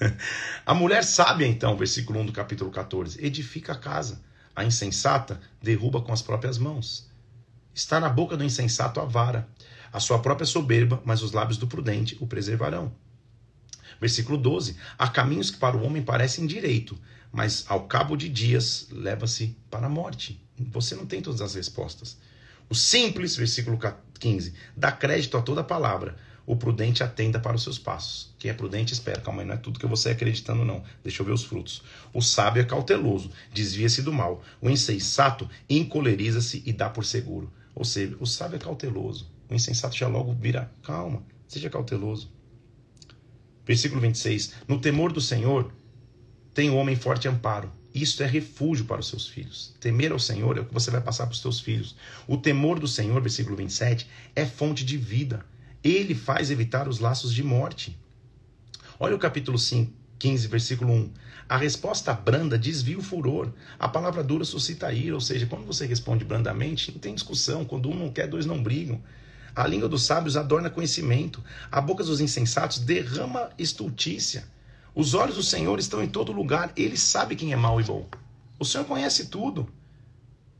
a mulher sábia, então, versículo 1 do capítulo 14, edifica a casa. A insensata derruba com as próprias mãos. Está na boca do insensato a vara, a sua própria soberba, mas os lábios do prudente o preservarão. Versículo 12: Há caminhos que para o homem parecem direito, mas ao cabo de dias leva-se para a morte. Você não tem todas as respostas. O simples, versículo 15, dá crédito a toda palavra, o prudente atenda para os seus passos. Quem é prudente espera. Calma aí, não é tudo que você acreditando, não. Deixa eu ver os frutos. O sábio é cauteloso, desvia-se do mal. O insensato encoleriza-se e dá por seguro. Ou seja, o sábio é cauteloso. O insensato já logo vira, calma, seja cauteloso. Versículo 26. No temor do Senhor tem o homem forte amparo. Isto é refúgio para os seus filhos. Temer ao Senhor é o que você vai passar para os seus filhos. O temor do Senhor, versículo 27, é fonte de vida ele faz evitar os laços de morte. Olha o capítulo 5, 15, versículo 1. A resposta branda desvia o furor. A palavra dura suscita ira. Ou seja, quando você responde brandamente, não tem discussão. Quando um não quer, dois não brigam. A língua dos sábios adorna conhecimento. A boca dos insensatos derrama estultícia. Os olhos do Senhor estão em todo lugar. Ele sabe quem é mau e bom. O Senhor conhece tudo.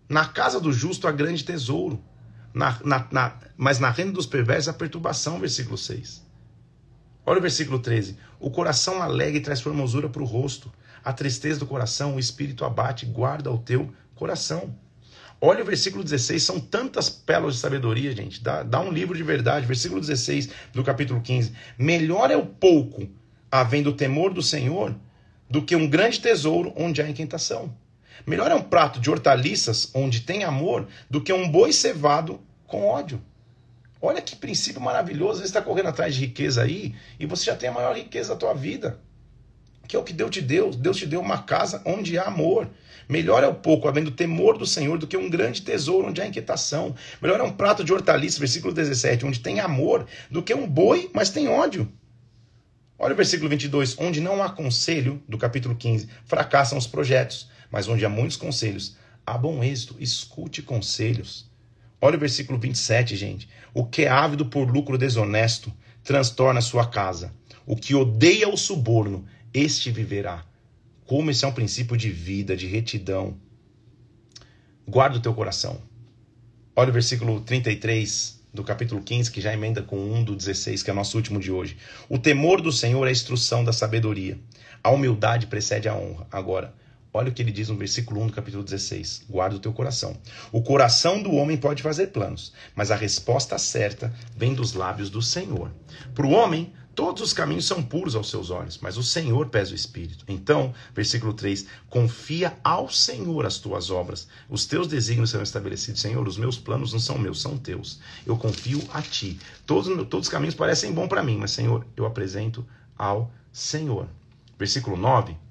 Na casa do justo há grande tesouro na, na, na, mas na renda dos perversos a perturbação, versículo 6. Olha o versículo 13. O coração alegre traz formosura para o rosto. A tristeza do coração, o espírito abate, guarda o teu coração. Olha o versículo 16, são tantas pérolas de sabedoria, gente. Dá, dá um livro de verdade. Versículo 16 do capítulo 15. Melhor é o pouco, havendo o temor do Senhor, do que um grande tesouro onde há inquietação. Melhor é um prato de hortaliças onde tem amor do que um boi cevado com ódio. Olha que princípio maravilhoso. Você está correndo atrás de riqueza aí e você já tem a maior riqueza da tua vida. Que é o que Deus te deu. Deus te deu uma casa onde há amor. Melhor é o pouco, havendo temor do Senhor, do que um grande tesouro onde há inquietação. Melhor é um prato de hortaliça, versículo 17, onde tem amor, do que um boi, mas tem ódio. Olha o versículo 22, onde não há conselho, do capítulo 15, fracassam os projetos, mas onde há muitos conselhos, há bom êxito. Escute conselhos. Olha o versículo 27, gente. O que é ávido por lucro desonesto transtorna sua casa. O que odeia o suborno, este viverá. Como esse é um princípio de vida, de retidão. Guarda o teu coração. Olha o versículo 33 do capítulo 15, que já emenda com 1 do 16, que é nosso último de hoje. O temor do Senhor é a instrução da sabedoria. A humildade precede a honra. Agora, Olha o que ele diz no versículo 1 do capítulo 16. Guarda o teu coração. O coração do homem pode fazer planos, mas a resposta certa vem dos lábios do Senhor. Para o homem, todos os caminhos são puros aos seus olhos, mas o Senhor pesa o espírito. Então, versículo 3: Confia ao Senhor as tuas obras. Os teus desígnios serão estabelecidos. Senhor, os meus planos não são meus, são teus. Eu confio a ti. Todos, todos os caminhos parecem bons para mim, mas, Senhor, eu apresento ao Senhor. Versículo 9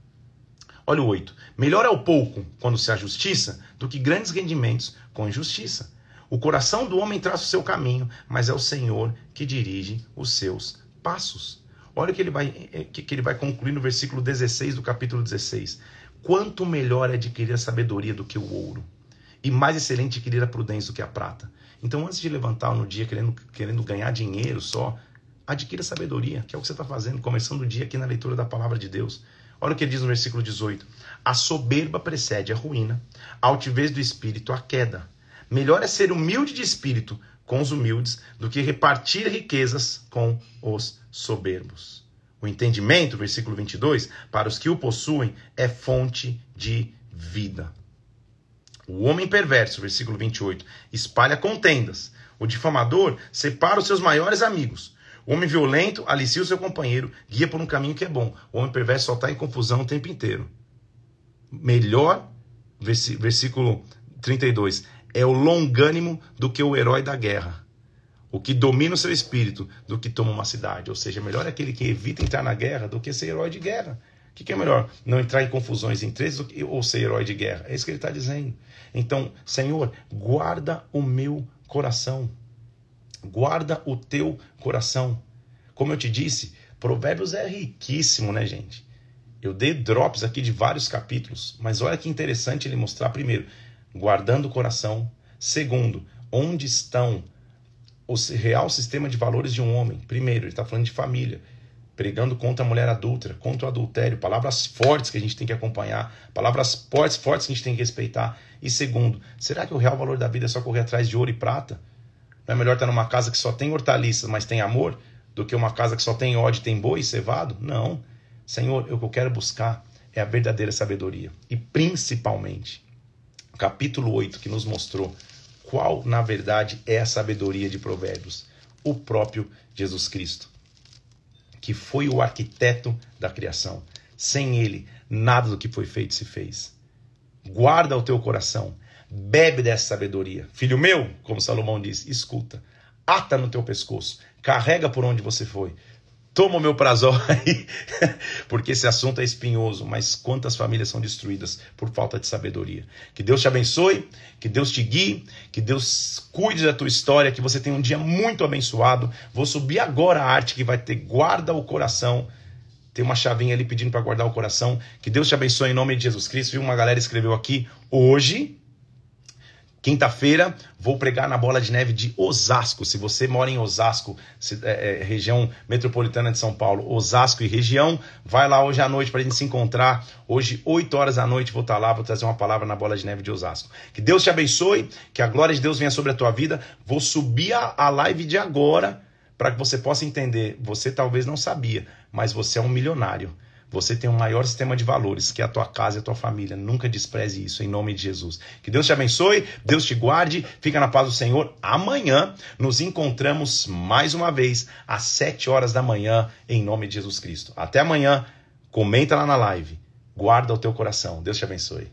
Olha o 8. Melhor é o pouco quando se há justiça do que grandes rendimentos com injustiça. O coração do homem traça o seu caminho, mas é o Senhor que dirige os seus passos. Olha o que ele vai, eh, que ele vai concluir no versículo 16 do capítulo 16. Quanto melhor é adquirir a sabedoria do que o ouro, e mais excelente adquirir a prudência do que a prata. Então, antes de levantar no dia querendo, querendo ganhar dinheiro só, adquira sabedoria, que é o que você está fazendo, começando o dia aqui na leitura da palavra de Deus. Olha o que diz no versículo 18: A soberba precede a ruína, a altivez do espírito a queda. Melhor é ser humilde de espírito com os humildes do que repartir riquezas com os soberbos. O entendimento, versículo 22, para os que o possuem é fonte de vida. O homem perverso, versículo 28, espalha contendas. O difamador separa os seus maiores amigos. O homem violento alicia o seu companheiro, guia por um caminho que é bom. O homem perverso só está em confusão o tempo inteiro. Melhor, versículo 32, é o longânimo do que o herói da guerra. O que domina o seu espírito do que toma uma cidade. Ou seja, melhor é aquele que evita entrar na guerra do que ser herói de guerra. O que, que é melhor? Não entrar em confusões entre eles ou ser herói de guerra? É isso que ele está dizendo. Então, Senhor, guarda o meu coração. Guarda o teu coração. Como eu te disse, Provérbios é riquíssimo, né, gente? Eu dei drops aqui de vários capítulos, mas olha que interessante ele mostrar primeiro. guardando o coração. Segundo, onde estão o real sistema de valores de um homem? Primeiro, ele está falando de família pregando contra a mulher adúltera, contra o adultério, palavras fortes que a gente tem que acompanhar, palavras fortes, fortes que a gente tem que respeitar. E segundo, será que o real valor da vida é só correr atrás de ouro e prata? Não é melhor estar numa casa que só tem hortaliças, mas tem amor, do que uma casa que só tem ódio, tem boi cevado? Não. Senhor, o que eu quero buscar é a verdadeira sabedoria. E principalmente, capítulo 8, que nos mostrou qual, na verdade, é a sabedoria de Provérbios. O próprio Jesus Cristo que foi o arquiteto da criação. Sem ele, nada do que foi feito se fez. Guarda o teu coração, bebe dessa sabedoria. Filho meu, como Salomão diz, escuta, ata no teu pescoço, carrega por onde você foi, toma o meu prazol aí, porque esse assunto é espinhoso, mas quantas famílias são destruídas por falta de sabedoria. Que Deus te abençoe, que Deus te guie, que Deus cuide da tua história, que você tenha um dia muito abençoado. Vou subir agora a arte que vai ter guarda o coração. Tem uma chavinha ali pedindo para guardar o coração. Que Deus te abençoe em nome de Jesus Cristo. Viu? Uma galera escreveu aqui hoje, Quinta-feira vou pregar na Bola de Neve de Osasco. Se você mora em Osasco, é, é, região metropolitana de São Paulo, Osasco e região, vai lá hoje à noite para a gente se encontrar. Hoje, 8 horas da noite, vou estar tá lá, vou trazer uma palavra na Bola de Neve de Osasco. Que Deus te abençoe, que a glória de Deus venha sobre a tua vida. Vou subir a, a live de agora para que você possa entender. Você talvez não sabia, mas você é um milionário. Você tem um maior sistema de valores, que é a tua casa e a tua família. Nunca despreze isso, em nome de Jesus. Que Deus te abençoe, Deus te guarde, fica na paz do Senhor. Amanhã nos encontramos mais uma vez, às 7 horas da manhã, em nome de Jesus Cristo. Até amanhã, comenta lá na live, guarda o teu coração. Deus te abençoe.